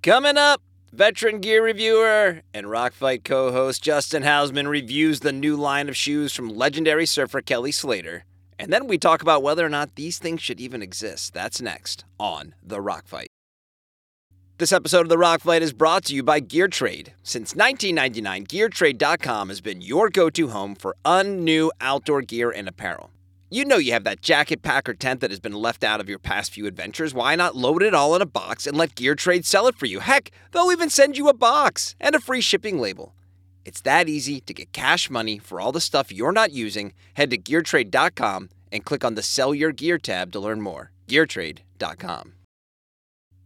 Coming up, veteran gear reviewer and Rock Fight co host Justin Housman reviews the new line of shoes from legendary surfer Kelly Slater. And then we talk about whether or not these things should even exist. That's next on The Rock Fight. This episode of The Rock Fight is brought to you by Gear Trade. Since 1999, GearTrade.com has been your go to home for un-new outdoor gear and apparel. You know you have that jacket, pack, or tent that has been left out of your past few adventures. Why not load it all in a box and let Gear Trade sell it for you? Heck, they'll even send you a box and a free shipping label. It's that easy to get cash money for all the stuff you're not using. Head to GearTrade.com and click on the Sell Your Gear tab to learn more. GearTrade.com.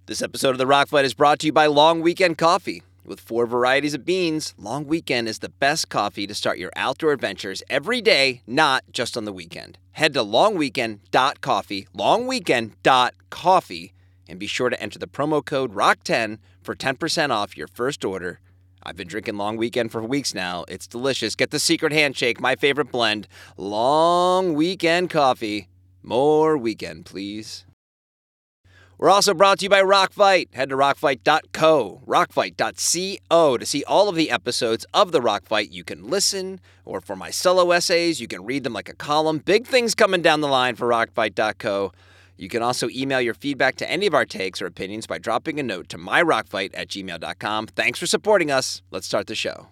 This episode of The Rock Fight is brought to you by Long Weekend Coffee. With four varieties of beans, Long Weekend is the best coffee to start your outdoor adventures every day, not just on the weekend. Head to longweekend.coffee, longweekend.coffee, and be sure to enter the promo code ROCK10 for 10% off your first order. I've been drinking Long Weekend for weeks now. It's delicious. Get the secret handshake, my favorite blend. Long Weekend Coffee. More weekend, please. We're also brought to you by Rockfight. Head to rockfight.co, rockfight.co to see all of the episodes of the Rockfight. You can listen, or for my solo essays, you can read them like a column. Big things coming down the line for rockfight.co. You can also email your feedback to any of our takes or opinions by dropping a note to myrockfight at gmail.com. Thanks for supporting us. Let's start the show.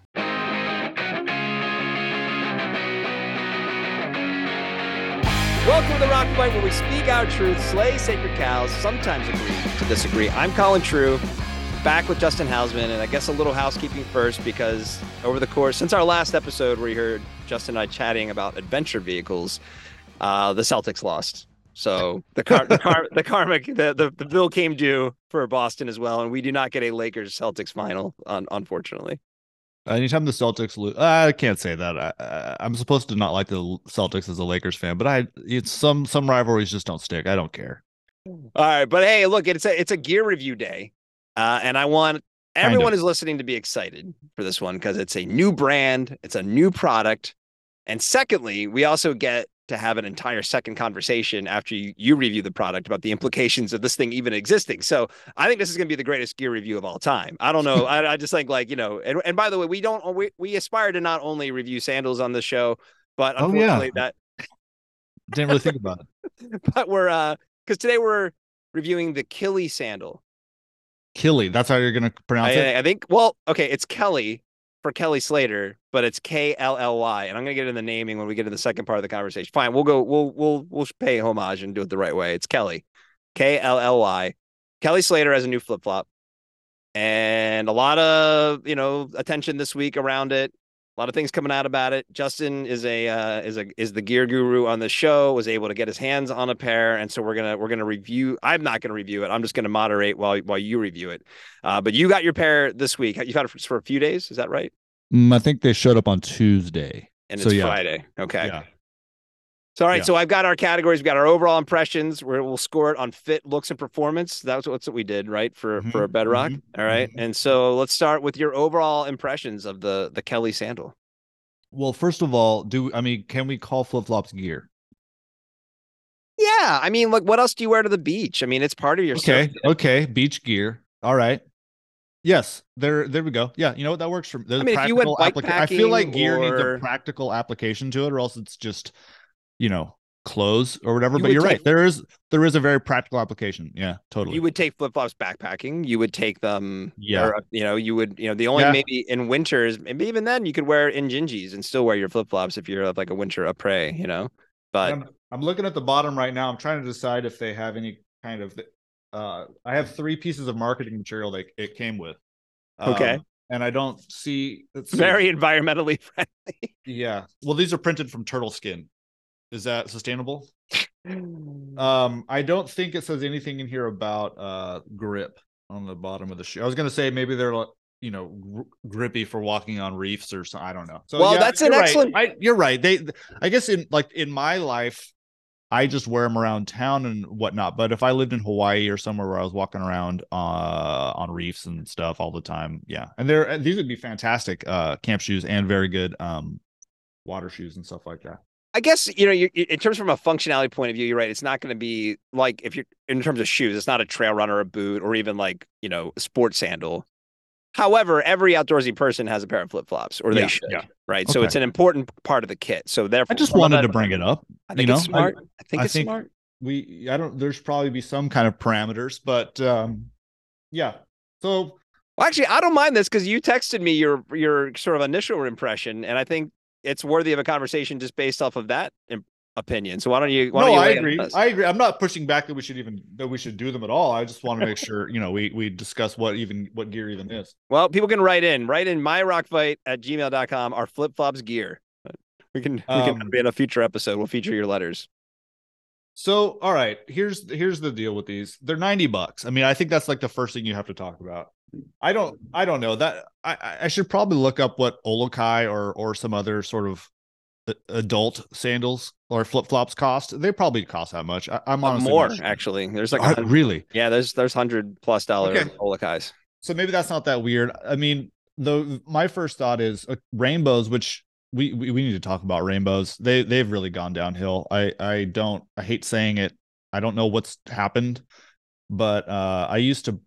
Welcome to the Rock Fight, where we speak our truth, slay sacred cows, sometimes agree to disagree. I'm Colin True, back with Justin Housman, and I guess a little housekeeping first because over the course, since our last episode where you heard Justin and I chatting about adventure vehicles, uh, the Celtics lost. So the car, the car, the karmic, the, the the bill came due for Boston as well, and we do not get a Lakers Celtics final, un- unfortunately. Anytime the Celtics lose, I can't say that. I, I'm supposed to not like the Celtics as a Lakers fan, but I it's some some rivalries just don't stick. I don't care. All right, but hey, look, it's a it's a gear review day, uh, and I want everyone who's listening to be excited for this one because it's a new brand, it's a new product, and secondly, we also get to have an entire second conversation after you, you review the product about the implications of this thing even existing. So I think this is going to be the greatest gear review of all time. I don't know. I, I just think like, you know, and, and by the way, we don't, we, we aspire to not only review sandals on the show, but unfortunately oh, yeah. that didn't really think about it. but we're, uh, cause today we're reviewing the Killy sandal. Killy. That's how you're going to pronounce I, it. I think, well, okay. It's Kelly for Kelly Slater, but it's K L L Y, and I'm gonna get in the naming when we get to the second part of the conversation. Fine, we'll go. We'll we'll we'll pay homage and do it the right way. It's Kelly, K L L Y. Kelly Slater has a new flip flop, and a lot of you know attention this week around it. A lot of things coming out about it. Justin is a uh, is a is the gear guru on the show. Was able to get his hands on a pair, and so we're gonna we're gonna review. I'm not gonna review it. I'm just gonna moderate while while you review it. Uh, but you got your pair this week. You've had it for, for a few days. Is that right? Mm, I think they showed up on Tuesday, and so, it's yeah. Friday. Okay. Yeah. So all right, Yeah. so I've got our categories. We've got our overall impressions. Where we'll score it on fit, looks, and performance. That's what, that's what we did, right? For for Mhm, Bedrock. mhm, All right. mhm. And so let's start with your overall impressions of the the Kelly sandal. Well, first of all, do I mean can we call flip flops gear? Yeah, I mean, look, what else do you wear to the beach? I mean, it's part of your Okay, okay, beach gear. All right. Yes, there, there we go. Yeah, you know what that works for. There's I mean, if you went applica- I feel like gear needs a practical application to it, or else it's just, you know, clothes or whatever. You but you're right. There is there is a very practical application. Yeah, totally. You would take flip flops backpacking. You would take them. Yeah. or, you know, you would. You know, the only Yeah. maybe in winters, maybe even then, you could wear in Injinjis and still wear your flip flops if you're like a winter après. You know, but I'm, I'm looking at the bottom right now. I'm trying to decide if they have any kind of. Uh, I have three pieces of marketing material that it came with. Okay. Um, and I don't see. see. very environmentally friendly. Yeah. Well, these are printed from turtle skin. Is that sustainable? Um, I don't think it says anything in here about uh grip on the bottom of the shoe. I was gonna say maybe they're like, you know gr- grippy for walking on reefs or something. I don't know. So Well, yeah, that's an right. excellent- I, you're right. They, I guess in like in my life, I just wear them around town and whatnot. But if I lived in Hawaii or somewhere where I was walking around uh on reefs and stuff all the time, yeah, and they're these would be fantastic uh camp shoes and very good um water shoes and stuff like that. I guess you know, you, in terms from a functionality point of view, you're right. It's not going to be like if you're in terms of shoes, it's not a trail runner, a boot, or even like you know, a sports sandal. However, every outdoorsy person has a pair of flip flops, or they Yeah, should, yeah. right? So it's an important part of the kit. So therefore, I just wanted that- to bring it up. I think you it's know, I- smart. I, think I it's think- smart. we I don't there's probably be some kind of parameters, but um yeah. So Well, actually, I don't mind this because you texted me your your sort of initial impression, and I think it's worthy of a conversation just based off of that opinion. So why don't you? Why no, don't you I weigh in on agree. I agree. I'm not pushing back that we should even that we should do them at all. I just want to make sure, you know, we we discuss what even what gear even is. Well, people can write in. Write in myrockfight at gmail.com our flip flops gear. We can we can Um, be in a future episode. We'll feature your letters. So, all right, here's here's the deal with these. They're 90 bucks. I mean, I think that's like the first thing you have to talk about. I don't I don't know that I I- should probably look up what OluKai or or some other sort of adult sandals or flip-flops cost. They probably cost that much. I, I'm Uh, honestly more sure. actually. There's like Are- really. yeah. There's there's hundred plus dollar Okay. OluKais. so maybe that's not that weird. I mean, the my first thought is uh, rainbows, which we, we we need to talk about rainbows. They they've really gone downhill. I I don't I hate saying it. I don't know what's happened, but uh I used to.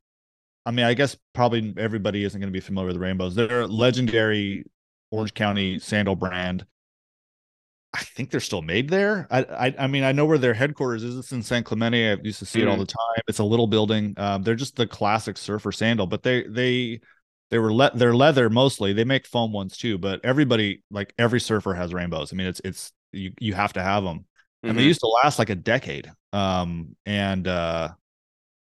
I mean, I guess probably everybody isn't going to be familiar with the rainbows. They're a legendary Orange County sandal brand. I think they're still made there. I, I I mean I know where their headquarters is. It's in San Clemente. I used to see it all the time. It's a little building. Um, they're just the classic surfer sandal, but they they they were le- they're leather mostly. They make foam ones too, but everybody like every surfer has rainbows. I mean it's it's you you have to have them, and they Mhm. used to last like a decade. Um, and uh,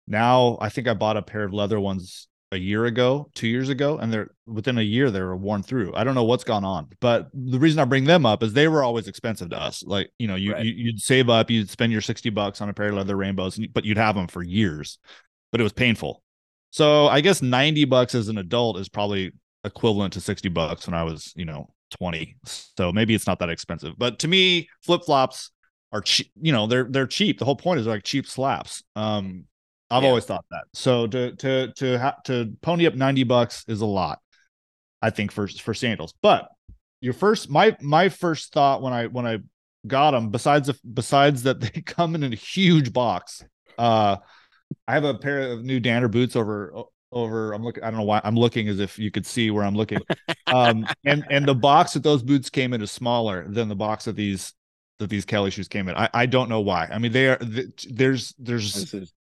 now I think I bought a pair of leather ones a year ago, two years ago, and they're within a year they were worn through. I don't know what's gone on, but the reason I bring them up is they were always expensive to us. Like you know, you, Right. you you'd save up, you'd spend your sixty bucks on a pair of leather rainbows, but you'd have them for years. But it was painful. So I guess ninety bucks as an adult is probably equivalent to sixty bucks when I was you know twenty. So maybe it's not that expensive. But to me, flip flops are cheap. You know, they're they're cheap. The whole point is they're like cheap slaps. Um, I've Yeah. always thought that. So to to to ha- to pony up 90 bucks is a lot, I think for for sandals. But your first my my first thought when I when I got them, besides the, besides that they come in a huge box. Uh, I have a pair of new Danner boots over over. I'm looking. I don't know why I'm looking as if you could see where I'm looking. Um, and and the box that those boots came in is smaller than the box that these that these Kelly shoes came in. I I don't know why. I mean, they are. th- There's there's is-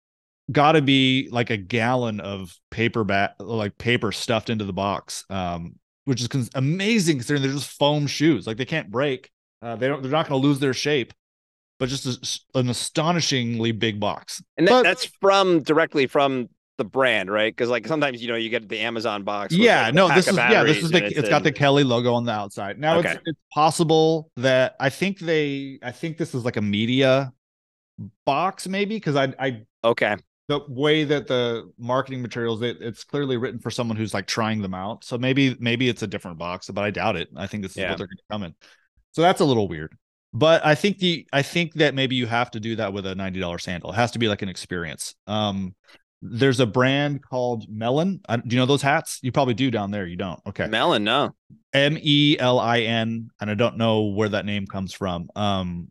got to be like a gallon of paper bat like paper stuffed into the box um which is cons- amazing considering they're just foam shoes like they can't break uh, they don't they're not going to lose their shape but just a, an astonishingly big box and that, But- that's from directly from the brand, right? Because like sometimes you know you get the Amazon box. yeah like, no this is yeah this is the it's got the kelly logo on the outside now Okay. it's, it's possible that i think they i think this is like a media box maybe because i i okay. The way that the marketing materials it, it's clearly written for someone who's like trying them out. So maybe maybe it's a different box but i doubt it. I think this is Yeah. what they're going to come in. So that's a little weird. But i think the i think that maybe you have to do that with a $90 sandal. It has to be like an experience. Um there's a brand called Melin. I, do you know those hats? You probably do down there. You don't? Okay. Melin, no. M E L I N, and I don't know where that name comes from. Um,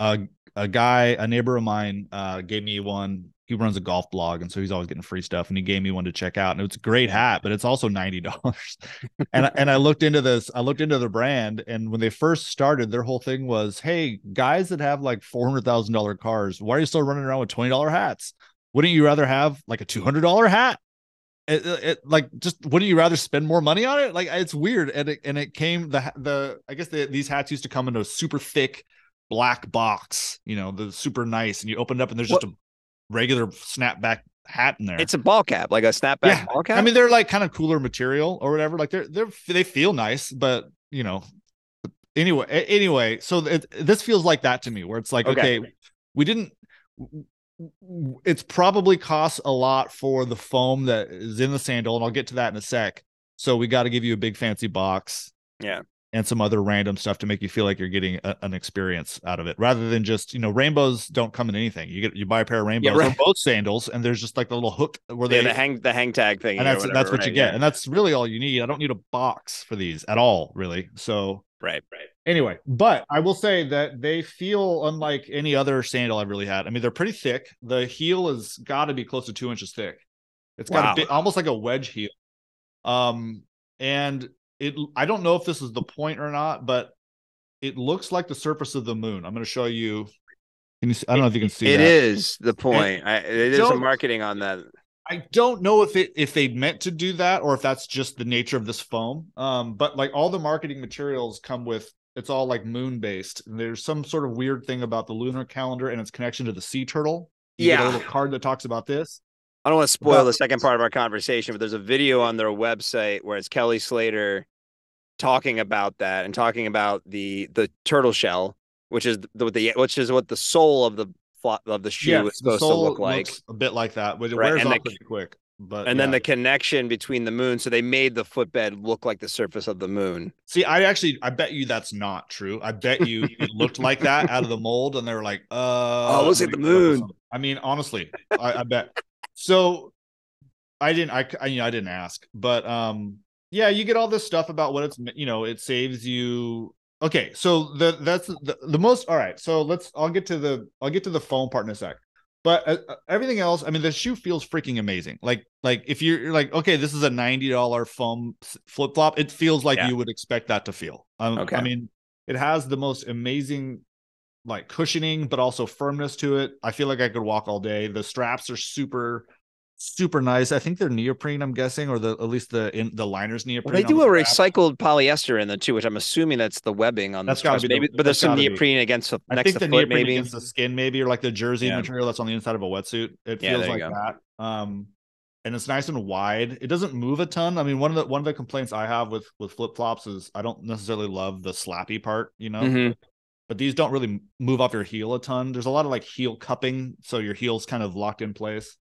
a a guy, a neighbor of mine, uh, gave me one. He runs a golf blog, and so he's always getting free stuff. And he gave me one to check out, and it's a great hat, but it's also ninety dollars. and I- and I looked into this. I looked into the brand, and when they first started, their whole thing was, "Hey, guys that have like four hundred thousand dollar cars, why are you still running around with twenty dollar hats? Wouldn't you rather have like a two hundred dollar hat?" it, it, it- like just wouldn't you rather spend more money on it like it's weird and it and it came the the i guess the, these hats used to come in a super thick black box you know the super nice and you open it up and there's just a regular snapback hat in there It's a ball cap, like a snapback Yeah. ball cap. i mean they're like kind of cooler material or whatever like they're they're they feel nice but you know anyway anyway so it, this feels like that to me where it's like Okay. okay we didn't it's probably costs a lot for the foam that is in the sandal and i'll get to that in a sec so we got to give you a big fancy box Yeah. And some other random stuff to make you feel like you're getting a, an experience out of it rather than just you know rainbows don't come in anything you get you buy a pair of rainbows right. or both sandals and there's just like the little hook where yeah, they the hang the hang tag thing. and that's whatever, that's what you get yeah. and that's really all you need i don't need a box for these at all really so Right, right. Anyway, but I will say that they feel unlike any other sandal I've really had. I mean, they're pretty thick. The heel has got to be close to two inches thick. It's got a bit, almost like a wedge heel. Um, and it I don't know if this is the point or not, but it looks like the surface of the moon. I'm going to show you. Can you see, I don't know if you can see It that. is the point. I, it is some marketing on that. I don't know if it if they meant to do that or if that's just the nature of this foam. Um, but like all the marketing materials come with it's all like moon based. There's some sort of weird thing about the lunar calendar and its connection to the sea turtle. You Yeah. a little card that talks about this. I don't want to spoil About- the second part of our conversation, but there's a video on their website where it's Kelly Slater talking about that and talking about the the turtle shell, which is the, the which is what the soul of the of the shoe Yes, is supposed to look like. looks a bit like that, but it Right, wears and off the- pretty quick. But and then the connection between the moon. So they made the footbed look like the surface of the moon. See, I actually, I bet you that's not true. I bet you it looked like that out of the mold, and they were like, "Uh, Oh, looks let like me the come up with moon. I mean, honestly, I, I bet. So, I didn't, I, I, you know, I didn't ask, but um, yeah, you get all this stuff about what it's, you know, it saves you. Okay, so the that's the, the most. All right, so let's. I'll get to the. I'll get to the foam part in a sec. But uh, uh, everything else, I mean, the shoe feels freaking amazing. Like, like if you're, you're like, okay, this is a ninety dollar foam flip flop, it feels like Yeah. you would expect that to feel. Um, Okay. I mean, it has the most amazing, like cushioning, but also firmness to it. I feel like I could walk all day. The straps are super, super nice. I think they're neoprene. I'm guessing, or the at least the in the liners neoprene. Well, they do the a strap. recycled polyester in the too, which I'm assuming that's the webbing on That's the straps. be the- Maybe, but there's some gotta be. neoprene against the I next think to the foot, neoprene maybe. against the skin, maybe, or like the jersey Yeah. material that's on the inside of a wetsuit. It Yeah, feels like go. that. Um, and it's nice and wide. It doesn't move a ton. I mean, one of the one of the complaints I have with with flip flops is I don't necessarily love the slappy part, you know. Mhm. But these don't really move off your heel a ton. There's a lot of like heel cupping, so your heel's kind of locked in place.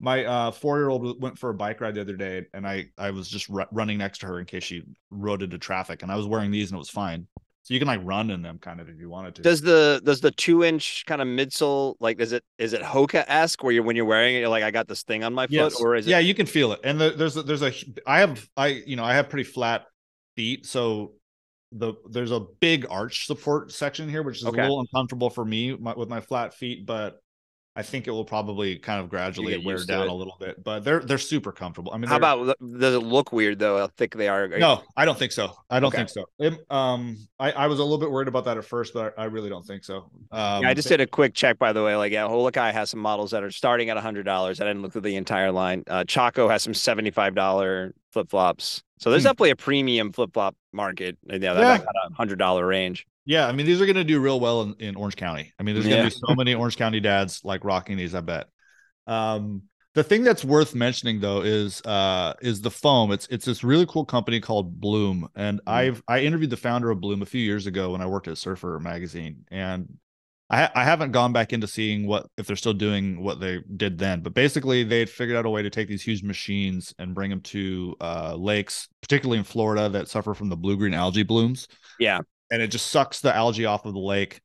My uh, four year old went for a bike ride the other day, and I I was just ru- running next to her in case she rode into traffic, and I was wearing these, and it was fine. So you can like run in them kind of if you wanted to. Does the does the two inch kind of midsole like is it is it Hoka esque where you're when you're wearing it you're like I got this thing on my foot or is it yeah you can feel it and the, there's a, there's a i have i you know i have pretty flat feet so the there's a big arch support section here which is Okay. a little uncomfortable for me my, with my flat feet but i think it will probably kind of gradually wear down a little bit but they're they're super comfortable i mean how about does it look weird though how thick they are? no i don't think so i don't Okay. think so It- um I, I was a little bit worried about that at first but i really don't think so um Yeah, I just did a quick check by the way. Like, yeah, OluKai has some models that are starting at hundred dollars. I didn't look through the entire line. Uh, Chaco has some seventy-five dollar flip flops. So there's Hmm. definitely a premium flip flop market. Yeah, that Yeah. that a hundred dollar range. Yeah, I mean these are going to do real well in, in Orange County. I mean, there's going Yeah. to be so many Orange County dads like rocking these. I bet. Um, the thing that's worth mentioning though is uh is the foam. It's it's this really cool company called Bloom, and I've I interviewed the founder of Bloom a few years ago when I worked at Surfer magazine, and I I haven't gone back into seeing what if they're still doing what they did then, but basically they had figured out a way to take these huge machines and bring them to uh lakes, particularly in Florida that suffer from the blue green algae blooms. Yeah, and it just sucks the algae off of the lake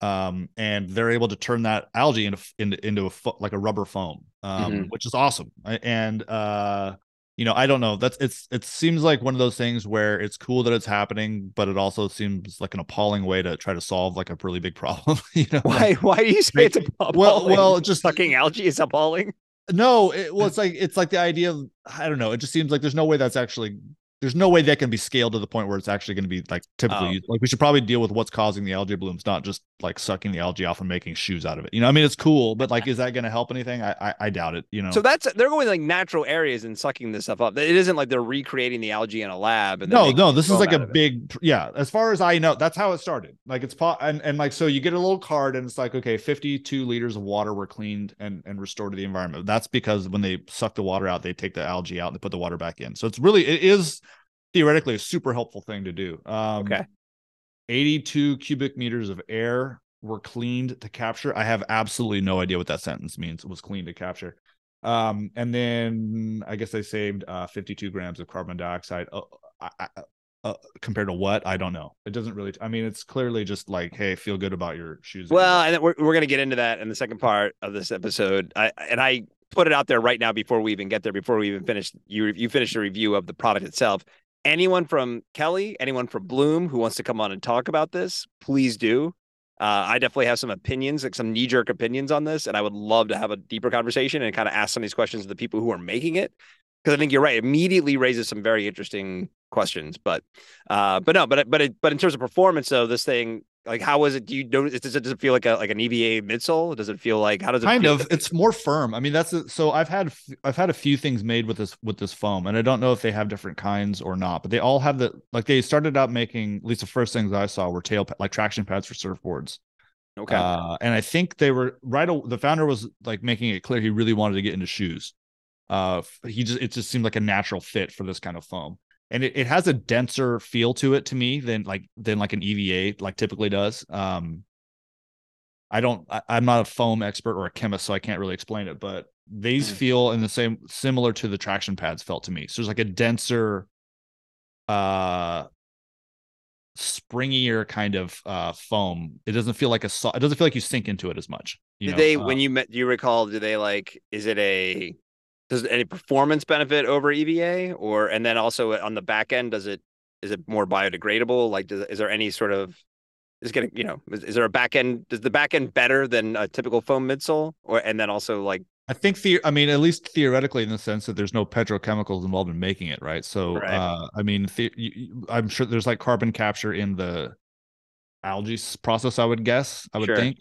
um and they're able to turn that algae into into, into a fo- like a rubber foam um Mhm. which is awesome. And uh you know i don't know that's it's it seems like one of those things where it's cool that it's happening but it also seems like an appalling way to try to solve like a really big problem you know why? Why do you say it's appalling? well well just sucking algae is appalling. no it, well it's like it's like the idea of i don't know it just seems like there's no way that's actually there's no way that can be scaled to the point where it's actually going to be like typically Oh. used. like we should probably deal with what's causing the algae blooms not just like sucking the algae off and making shoes out of it you know i mean it's cool but like is that going to help anything I, I i doubt it you know So that's they're going like natural areas and sucking this stuff up. It isn't like they're recreating the algae in a lab. And no no this is like a big yeah as far as i know that's how it started like it's po- and, and like so you get a little card and it's like okay 52 liters of water were cleaned and and restored to the environment that's because when they suck the water out they take the algae out and they put the water back in so it's really it is theoretically a super helpful thing to do um Okay. 82 cubic meters of air were cleaned to capture. I have absolutely no idea what that sentence means. It Was cleaned to capture. Um, and then I guess they saved uh, 52 grams of carbon dioxide. Uh, I, I, uh, compared to what? I don't know. It doesn't really. I mean, it's clearly just like, hey, feel good about your shoes. Well, and we're we're gonna get into that in the second part of this episode. I and I put it out there right now before we even get there, before we even finish. You you finish the review of the product itself. Anyone from Kelly, anyone from Bloom who wants to come on and talk about this, please do. Uh, I definitely have some opinions, like some knee jerk opinions on this, and I would love to have a deeper conversation and kind of ask some of these questions to the people who are making it. Because I think you're right, immediately raises some very interesting questions. But, uh, but no, but but it, but in terms of performance, though, this thing like how was it do you know does it, does it feel like a like an eva midsole does it feel like how does it kind feel? of it's more firm. I mean that's a, so i've had i've had a few things made with this with this foam and i don't know if they have different kinds or not but they all have the like they started out making at least the first things i saw were tail like traction pads for surfboards. Okay. Uh, and i think they were right the founder was like making it clear he really wanted to get into shoes. Uh he just it just seemed like a natural fit for this kind of foam and it, it has a denser feel to it to me than like than like an EVA like typically does. Um, I don't I, am not a foam expert or a chemist, so I can't really explain it, but these mm. feel in the same similar to the traction pads felt to me. So there's like a denser uh springier kind of uh foam. It doesn't feel like a it doesn't feel like you sink into it as much. You did know? they uh, when you met do you recall do they like is it a does any performance benefit over EVA or and then also on the back end does it is it more biodegradable? Like does, is there any sort of is getting you know is, is there a back end does the back end better than a typical foam midsole? Or and then also like I think the I mean at least theoretically in the sense that there's no petrochemicals involved in making it right? So right. uh I mean the, I'm sure there's like carbon capture in the algae process I would guess I would sure. think.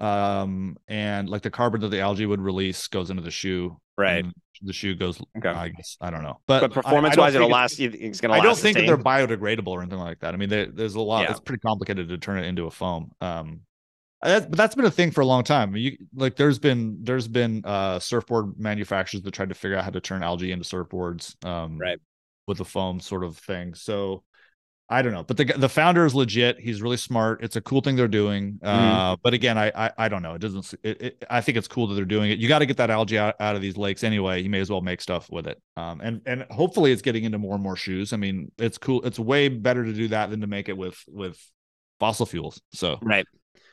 Um and like the carbon that the algae would release goes into the shoe right. the shoe goes okay. i guess i don't know. But, but performance wise it'll last it's gonna i don't think that they're biodegradable or anything like that. I mean there's a lot yeah. it's pretty complicated to turn it into a foam um that, but that's been a thing for a long time. You like there's been there's been uh surfboard manufacturers that tried to figure out how to turn algae into surfboards um right. with a foam sort of thing. So I don't know, but the the founder is legit. He's really smart. It's a cool thing they're doing. Uh, but again, I, I, I don't know. It doesn't. It, it, I think it's cool that they're doing it. You got to get that algae out, out of these lakes anyway. You may as well make stuff with it. Um, and and hopefully it's getting into more and more shoes. I mean, it's cool. It's way better to do that than to make it with with fossil fuels. So right.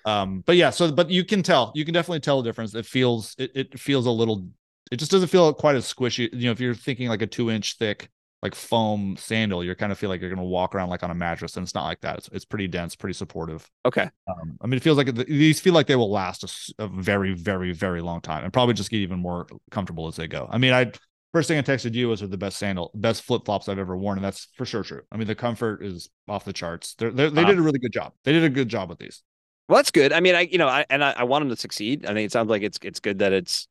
Um, but yeah. So but you can tell. You can definitely tell the difference. It feels it, it feels a little. It just doesn't feel quite as squishy. You know, if you're thinking like a two inch thick like foam sandal, you kind of feel like you're going to walk around like on a mattress, and it's not like that. It's, it's pretty dense, pretty supportive. Okay. Um, I mean, it feels like these feel like they will last a, a, very, very, very long time, and probably just get even more comfortable as they go. I mean, I first thing I texted you was are the best sandal, best flip flops I've ever worn, and that's for sure true. I mean, the comfort is off the charts. They're, they're, they did a really good job. They did a good job with these. Well, that's good. I mean, I you know, I and I, I want them to succeed. I mean, it sounds like it's it's good that it's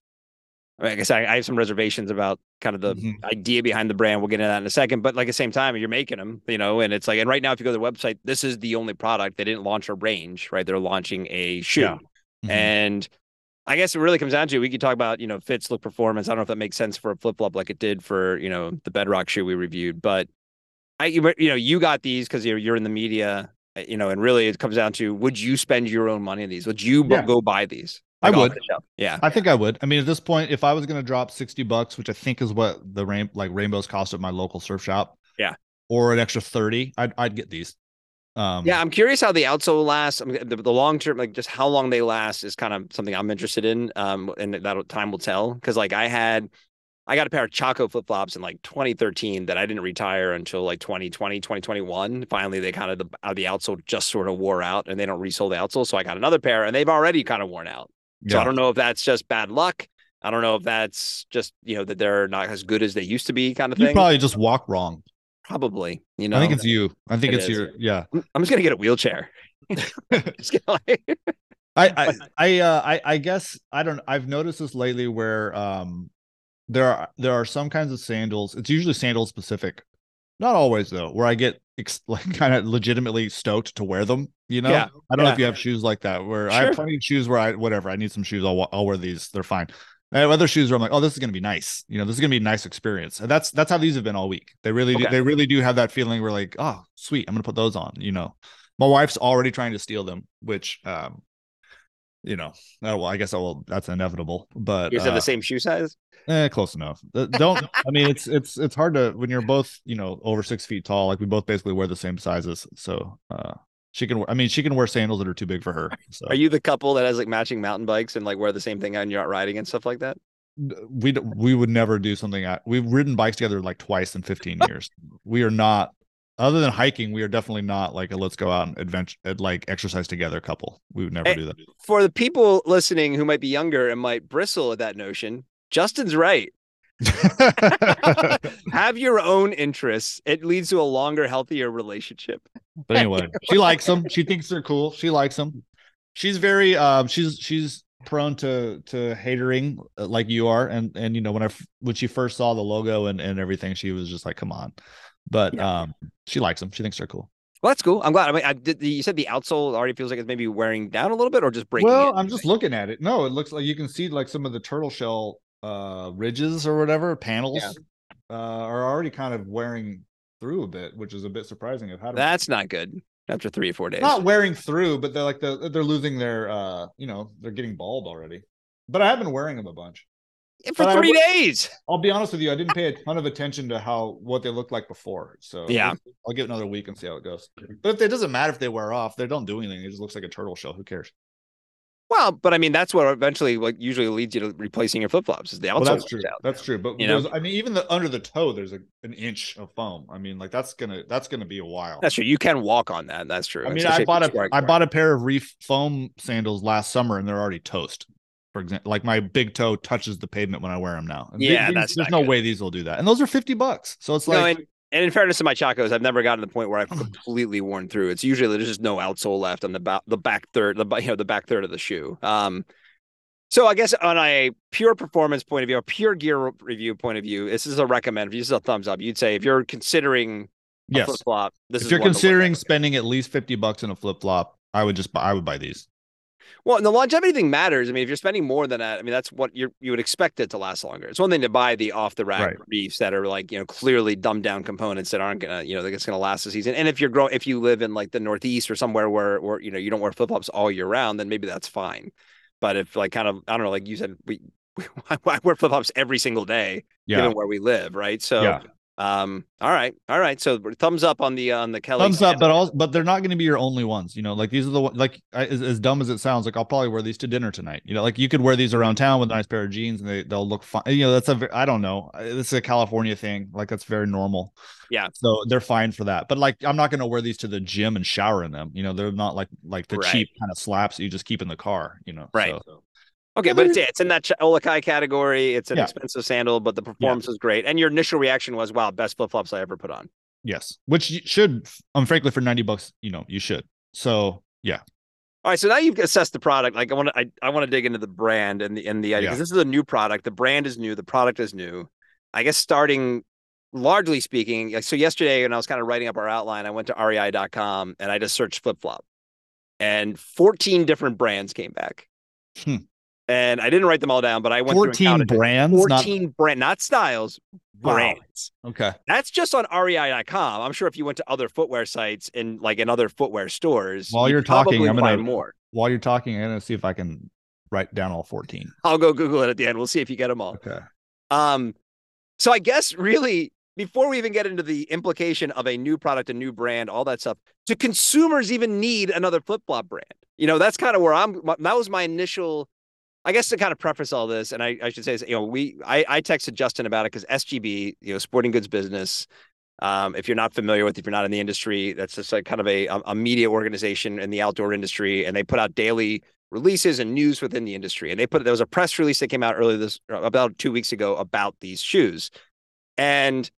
I, guess I, I, have some reservations about kind of the mm-hmm. idea behind the brand. We'll get into that in a second. But like at the same time, you're making them, you know, and it's like, and right now, if you go to their website, this is the only product. They didn't launch a range, right? They're launching a shoe. Yeah. Mm-hmm. And I guess it really comes down to we could talk about, you know, fits, look, performance. I don't know if that makes sense for a flip flop like it did for, you know, the Bedrock shoe we reviewed. But I, you know, you got these because you're, you're in the media, you know, and really it comes down to would you spend your own money on these? Would you yeah. go buy these? I would. Yeah. I think I would. I mean, at this point, if I was going to drop 60 bucks, which I think is what the rain like rainbows cost at my local surf shop. Yeah. Or an extra 30, I'd, I'd get these. Um, yeah, I'm curious how the outsole lasts. I mean, the, the, long term, like just how long they last, is kind of something I'm interested in. Um, and that time will tell. Because like I had, I got a pair of Chaco flip flops in like 2013 that I didn't retire until like 2020, 2021. Finally, they kind of the the outsole just sort of wore out, and they don't resell the outsole. So I got another pair, and they've already kind of worn out. So yeah. I don't know if that's just bad luck. I don't know if that's just you know that they're not as good as they used to be, kind of you thing. probably just walk wrong. Probably, you know. I think it's you. I think it it's is. your. Yeah. I'm just gonna get a wheelchair. I I I, uh, I I guess I don't. I've noticed this lately where um there are there are some kinds of sandals. It's usually sandal specific. Not always though, where I get ex- like kind of legitimately stoked to wear them. You know, yeah, I don't yeah. know if you have shoes like that where sure. I have plenty of shoes where I whatever I need some shoes. I'll I'll wear these. They're fine. I have other shoes where I'm like, oh, this is gonna be nice. You know, this is gonna be a nice experience. And that's that's how these have been all week. They really okay. do, they really do have that feeling. Where like, oh, sweet, I'm gonna put those on. You know, my wife's already trying to steal them, which um, you know, oh, well, I guess I will. That's inevitable. But you uh, have the same shoe size. Eh, close enough. Uh, don't. I mean, it's it's it's hard to when you're both you know over six feet tall. Like we both basically wear the same sizes. So uh, she can. I mean, she can wear sandals that are too big for her. So. Are you the couple that has like matching mountain bikes and like wear the same thing on yacht riding and stuff like that? We we would never do something. We've ridden bikes together like twice in 15 years. we are not other than hiking, we are definitely not like a let's go out and adventure, like exercise together couple. We would never Hey, do that. For the people listening who might be younger and might bristle at that notion, Justin's right. Have your own interests. It leads to a longer, healthier relationship. but anyway, she likes them. She thinks they're cool. She likes them. She's very um she's she's prone to to hatering uh, like you are and and you know when I when she first saw the logo and and everything she was just like come on. But Yeah. um she likes them. She thinks they're cool. Well, that's cool. I'm glad. I mean, I did. You said the outsole already feels like it's maybe wearing down a little bit, or just breaking. Well, it, I'm just looking at it. No, it looks like you can see like some of the turtle shell uh ridges or whatever panels uh are already kind of wearing through a bit, which is a bit surprising. I've had 'em- That's not good. After three or four days. not wearing through, but they're like the they're losing their uh you know they're getting bald already. But I have been wearing them a bunch. For but three would- days. I'll be honest with you, I didn't pay a ton of attention to how what they looked like before. So Yeah. I'll give it another week and see how it goes. But if it doesn't matter if they wear off, they don't do anything. It just looks like a turtle shell. Who cares? Well, but I mean, that's what eventually, like, usually leads you to replacing your flip flops. Is the outsole? Well, that's true. out. That's true. But You know? I mean, even the under the toe, there's a, an inch of foam. I mean, like that's gonna that's gonna be a while. That's true. You can walk on that. That's true. I mean, I bought a I bought a pair of reef foam sandals last summer, and they're already toast. For example, like my big toe touches the pavement when I wear them now. And Yeah, these- that's there's no good. way these will do that. And those are fifty bucks. So it's no, like and, and in fairness to my Chacos, I've never gotten to the point where I've completely worn through. It's usually there's just no outsole left on the back, the back third, the you know, the back third of the shoe. Um, so I guess on a pure performance point of view, a pure gear review point of view, this is a recommend. If this is a thumbs up, you'd say if you're considering yes, flip flop, this if is you're one to look at. considering spending at least fifty bucks in a flip flop, I would just buy. I would buy these. Well, and the longevity thing matters. I mean, if you're spending more than that, I mean, that's what you you would expect it to last longer. It's one thing to buy the off the rack Right. reefs that are like you know clearly dumbed down components that aren't gonna you know that's gonna last the season. And if you're growing, if you live in like the Northeast or somewhere where where you know you don't wear flip flops all year round, then maybe that's fine. But if like kind of I don't know, like you said, we, we I wear flip flops every single day Yeah. given where we live, right? So. Yeah. Um. All right. All right. So thumbs up on the on the Kelly. Thumbs up, but all but they're not going to be your only ones. You know, like these are the one- like I, as, as dumb as it sounds. Like I'll probably wear these to dinner tonight. You know, like you could wear these around town with a nice pair of jeans, and they they'll look fine. You know, that's a I don't know. This is a California thing. Like that's very normal. Yeah. So they're fine for that. But like I'm not going to wear these to the gym and shower in them. You know, they're not like like the Right. cheap kind of slaps that you just keep in the car. You know. Right. So, Okay, but it's it's in that Ch- OluKai category. It's an Yeah. expensive sandal, but the performance is great. And your initial reaction was, "Wow, best flip flops I ever put on." yes, which should. Um, frankly, for ninety bucks, you know, you should. So yeah. All right, so now you've assessed the product. Like I want to, I, I want to dig into the brand and the and the idea Yeah. because this is a new product. The brand is new. The product is new. I guess starting largely speaking. Like, so yesterday, when I was kind of writing up our outline, I went to rei.com and I just searched flip flop, and fourteen different brands came back. Hmm. And I didn't write them all down, but I went through and Fourteen brands. not- 14 brand, not styles, Wow. brands. okay. That's just on rei.com. I'm sure if you went to other footwear sites and like in other footwear stores, While you'd you're talking, I'm gonna- find more. While you're talking, I'm gonna see if I can write down all fourteen. I'll go Google it at the end. We'll see if you get them all. Okay. Um, so I guess really before we even get into the implication of a new product, a new brand, all that stuff, do consumers even need another flip flop brand? You know, that's kind of where I'm. That was my initial. I guess to kind of preface all this, and I, I should say, is, you know, we I, I texted Justin about it because SGB, you know, Sporting Goods Business. Um, if you're not familiar with, if you're not in the industry, that's just like kind of a a media organization in the outdoor industry, and they put out daily releases and news within the industry. And they put there was a press release that came out earlier this about two weeks ago about these shoes. And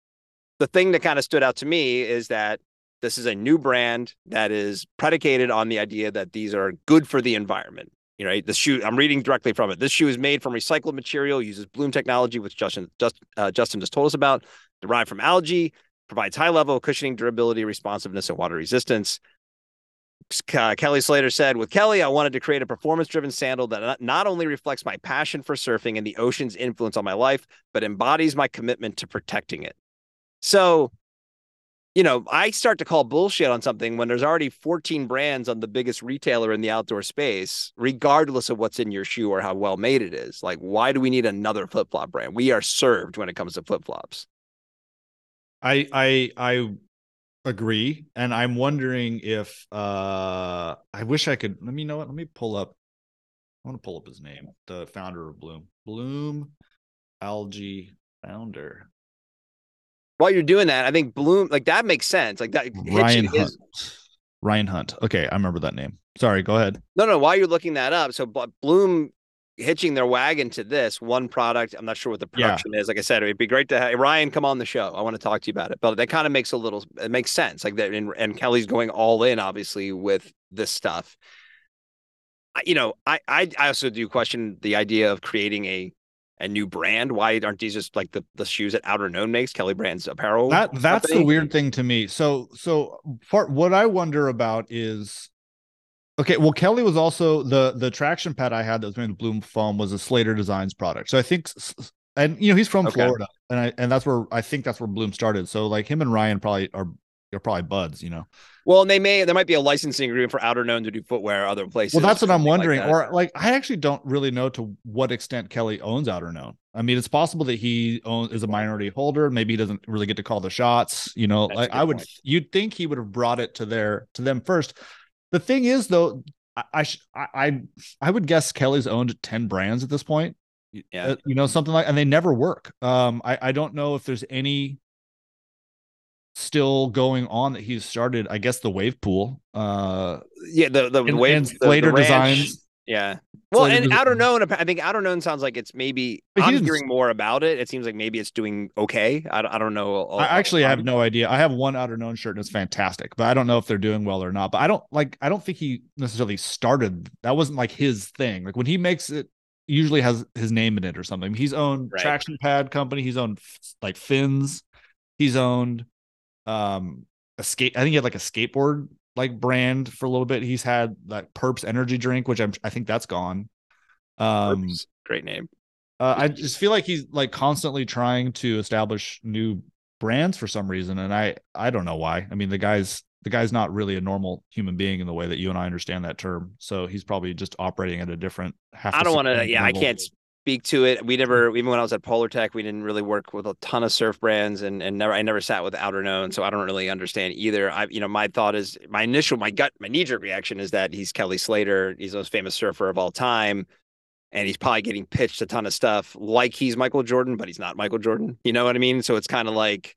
the thing that kind of stood out to me is that this is a new brand that is predicated on the idea that these are good for the environment. You know, the shoe I'm reading directly from it. This shoe is made from recycled material, uses bloom technology, which Justin just uh, Justin just told us about, derived from algae, provides high level cushioning, durability, responsiveness, and water resistance. Uh, Kelly Slater said, with Kelly, I wanted to create a performance driven sandal that not, not only reflects my passion for surfing and the ocean's influence on my life, but embodies my commitment to protecting it. So, you know, I start to call bullshit on something when there's already 14 brands on the biggest retailer in the outdoor space, regardless of what's in your shoe or how well made it is. Like, why do we need another flip flop brand? We are served when it comes to flip flops. I I I agree, and I'm wondering if uh I wish I could. Let me know what. Let me pull up. I want to pull up his name, the founder of Bloom. Bloom Algae founder. While you're doing that, I think Bloom like that makes sense. Like that Ryan Hunt. is Ryan Hunt. Okay, I remember that name. Sorry, go ahead. no, no. While you're looking that up, so Bloom hitching their wagon to this one product. I'm not sure what the Yeah. production is. Like I said, it'd be great to have Ryan come on the show. I want to talk to you about it, but that kind of makes a little. It makes sense. Like that, and, and Kelly's going all in, obviously, with this stuff. I- You know, I, I I also do question the idea of creating a a new brand. Why aren't these just like the the shoes that Outerknown makes? Kelly Brands apparel. That that's the weird thing to me. So so part what I wonder about is okay. Well, Kelly was also the the traction pad I had that was made with Bloom foam was a Slater Designs product. So I think and you know he's from Okay. Florida and I and that's where I think that's where Bloom started. So like him and Ryan probably are are probably buds. You know. Well, and they may there might be a licensing agreement for Outerknown to do footwear other places. Well, that's what I'm something like wondering. or like, I actually don't really know to what extent Kelly owns Outerknown. I mean, it's possible that he owns is a minority holder. Maybe he doesn't really get to call the shots. You know, That's like I would, point. you'd think he would have brought it to their to them first. The thing is, though, I I I, I would guess Kelly's owned ten brands at this point. Yeah. Uh, you know, something like, and they never work. Um, I I don't know if there's any still going on that he's started. I guess the wave pool. Uh, yeah, the the and, and the- the Designs. Yeah. Well, Slater and Outerknown, I think Outerknown sounds like it's maybe I'm hearing more about it. It seems like maybe it's doing okay. I, don't- I don't know. I a- actually a have no idea. I have one Outerknown shirt and it's fantastic, but I don't know if they're doing well or not. But I don't like I don't think he necessarily started that wasn't like his thing. Like when he makes it usually has his name in it or something. He's owned Right. traction pad company, he's owned like fins, he's owned um a skate I think he had like a skateboard like brand for a little bit. He's had that Perps energy drink, which I'm I think that's gone. Um Oops, Great name. uh, I just feel like he's like constantly trying to establish new brands for some reason, and I I don't know why. I mean, the guy's the guy's not really a normal human being in the way that you and I understand that term. So he's probably just operating at a different. Half I don't want to. Yeah, I can't speak to it. We mm-hmm. never, even when I was at Polartec, we didn't really work with a ton of surf brands, and and never, I never sat with Outerknown, so I don't really understand either. I, you know, my thought is, my initial, my gut, my knee jerk reaction is that he's Kelly Slater. He's the most famous surfer of all time. And he's probably getting pitched a ton of stuff like he's Michael Jordan, but he's not Michael Jordan. You know what I mean? So it's kind of like,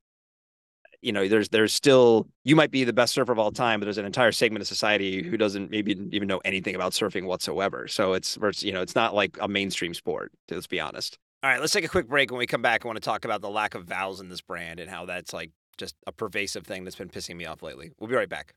you know, there's there's still you might be the best surfer of all time, but there's an entire segment of society who doesn't maybe even know anything about surfing whatsoever. So it's you know, it's not like a mainstream sport. Let's be honest. All right, let's take a quick break. When we come back, I want to talk about the lack of vowels in this brand and how that's like just a pervasive thing that's been pissing me off lately. We'll be right back.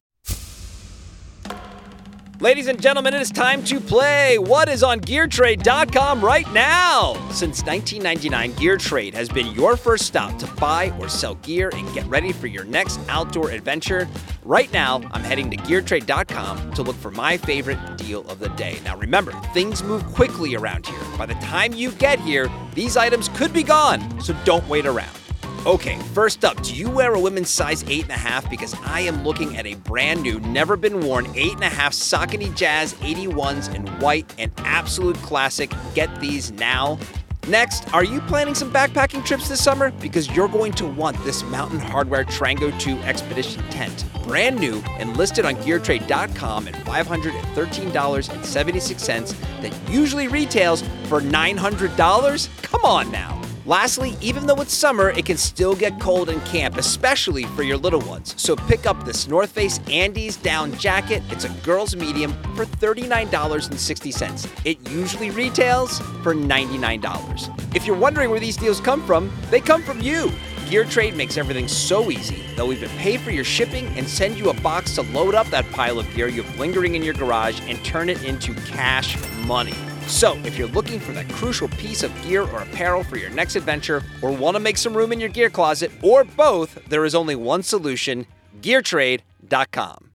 Ladies and gentlemen, it is time to play what is on GearTrade.com right now. Since 1999, GearTrade has been your first stop to buy or sell gear and get ready for your next outdoor adventure. Right now, I'm heading to GearTrade.com to look for my favorite deal of the day. Now, remember, things move quickly around here. By the time you get here, these items could be gone, so don't wait around. Okay, first up, do you wear a women's size 8.5? Because I am looking at a brand new, never been worn 8.5 Saucony Jazz 81s in white, an absolute classic. Get these now. Next, are you planning some backpacking trips this summer? Because you're going to want this Mountain Hardwear Trango 2 Expedition tent. Brand new and listed on GearTrade.com at $513.76 that usually retails for $900? Come on now. Lastly, even though it's summer, it can still get cold in camp, especially for your little ones. So pick up this North Face Andes down jacket. It's a girl's medium for $39.60. It usually retails for $99. If you're wondering where these deals come from, they come from you. Gear Trade makes everything so easy. They'll even pay for your shipping and send you a box to load up that pile of gear you have lingering in your garage and turn it into cash money. So, if you're looking for that crucial piece of gear or apparel for your next adventure, or want to make some room in your gear closet, or both, there is only one solution GearTrade.com.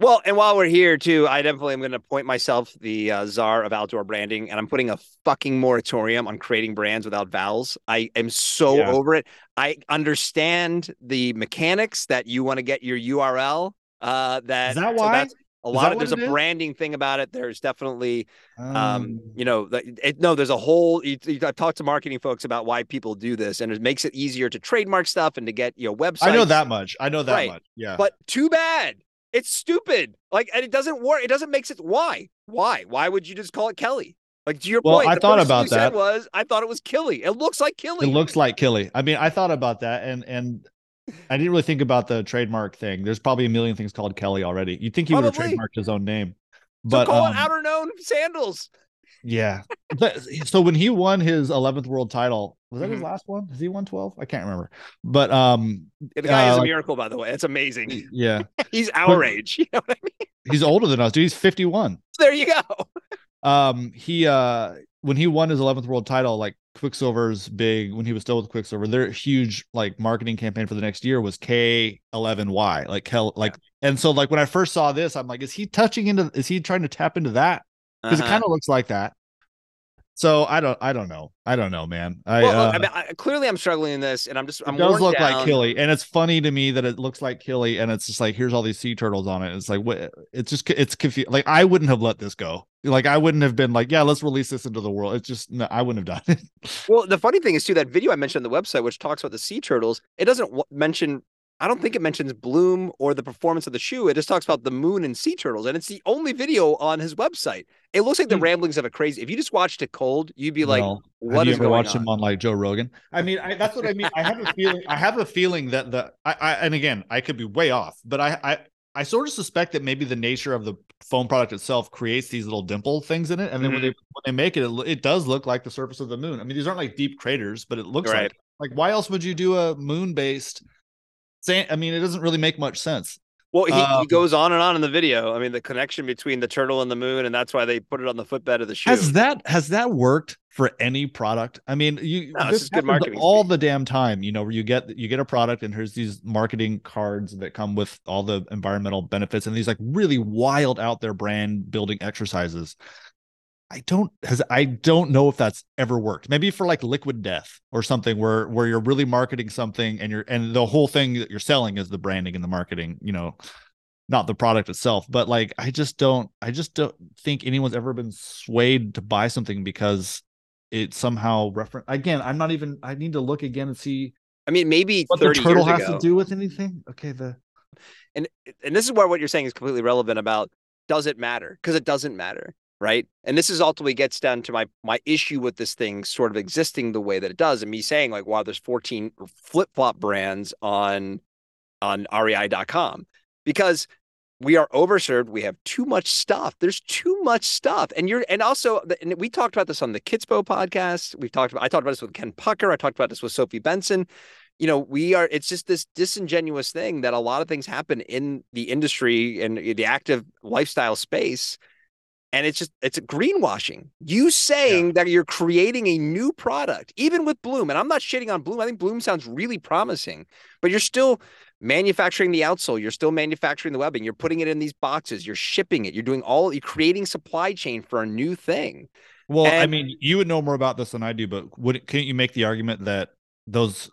Well, and while we're here too, I definitely am going to point myself the uh, czar of outdoor branding, and I'm putting a fucking moratorium on creating brands without vowels. I am so Yeah. over it. I understand the mechanics that you want to get your URL. Uh, that Is that so why? that's a lot of there's a is? branding thing about it. There's definitely um, Um, you know, it, no, there's a whole. You, you, I've talked to marketing folks about why people do this, and it makes it easier to trademark stuff and to get you know websites. I know that much. I know that Right. much. Yeah. but too bad. It's stupid. Like, and it doesn't work. It doesn't make sense. Why? Why? Why would you just call it Kelly? Like to your Well, point, I thought about you said that. was I thought it was Killy. It looks like Killy. It looks like Killy. I mean, I thought about that, and and I didn't really think about the trademark thing. There's probably a million things called Kelly already. You'd think he would have trademarked his own name, so but call um, it outer known sandals. yeah. But, so when he won his 11th world title, was that his Mhm. last one? Has he won 12? I can't remember. But um, The guy is uh, a miracle, by the way. It's amazing. yeah, He's our age. You know what I mean? he's older than us, dude. He's 51. There you go. um he uh when he won his 11th world title like Quiksilver's big when he was still with quicksilver their huge like marketing campaign for the next year was k11y like Kel, like and so like when i first saw this i'm like is he touching into is he trying to tap into that? Because Uh-huh. it kind of looks like that so i don't i don't know i don't know man i well, uh, I mean, I, clearly I'm struggling in this, and I'm just I'm it does look down. like Killy, and it's funny to me that it looks like Killy, and it's just like here's all these sea turtles on it. It's like what? It's just it's confused. Like I wouldn't have let this go. Like I wouldn't have been like, yeah, let's release this into the world. It's just no, I wouldn't have done it. Well, the funny thing is too that video I mentioned on the website, which talks about the sea turtles, it doesn't w- mention. I don't think it mentions Bloom or the performance of the shoe. It just talks about the moon and sea turtles, and it's the only video on his website. It looks like the Hmm. ramblings of a crazy. If you just watched it cold, you'd be like, Well, "What have is you ever going watched on?" him on like Joe Rogan? I mean, I, that's what I mean. I have a feeling. I have a feeling that the I, I and again, I could be way off, but I I I sort of suspect that maybe the nature of the foam product itself creates these little dimple things in it, and then when Mhm. they when they make it, it, it does look like the surface of the moon. I mean, these aren't like deep craters, but it looks Right. like like why else would you do a moon based? Sand, I mean, it doesn't really make much sense. Well, he, Um, he goes on and on in the video. I mean, the connection between the turtle and the moon, and that's why they put it on the footbed of the shoe. Has that has that worked for any product? I mean, you No, it's this just good marketing all speak. the damn time. You know, where you get you get a product and here's these marketing cards that come with all the environmental benefits and these like really wild out there brand building exercises. I don't has I don't know if that's ever worked. Maybe for like liquid death or something where where you're really marketing something and you're and the whole thing that you're selling is the branding and the marketing, you know, not the product itself. But like I just don't I just don't think anyone's ever been swayed to buy something because it somehow reference again, I'm not even I need to look again and see I mean, maybe what the turtle has ago. to do with anything. Okay, the and and this is where what you're saying is completely relevant about does it matter because it doesn't matter right and this is ultimately gets down to my my issue with this thing sort of existing the way that it does and me saying like wow there's 14 flip-flop brands on on rei.com because we are overserved we have too much stuff there's too much stuff and you're and also and we talked about this on the kitspo podcast we've talked about i talked about this with ken pucker i talked about this with sophie benson you know, we are, it's just this disingenuous thing that a lot of things happen in the industry and the active lifestyle space. And it's just, it's a greenwashing. You saying that you're creating a new product, even with Bloom, and I'm not shitting on Bloom. I think Bloom sounds really promising, but you're still manufacturing the outsole. You're still manufacturing the webbing. You're putting it in these boxes. You're shipping it. You're doing all, you're creating supply chain for a new thing. Well, I mean, you would know more about this than I do, but would can't you make the argument that those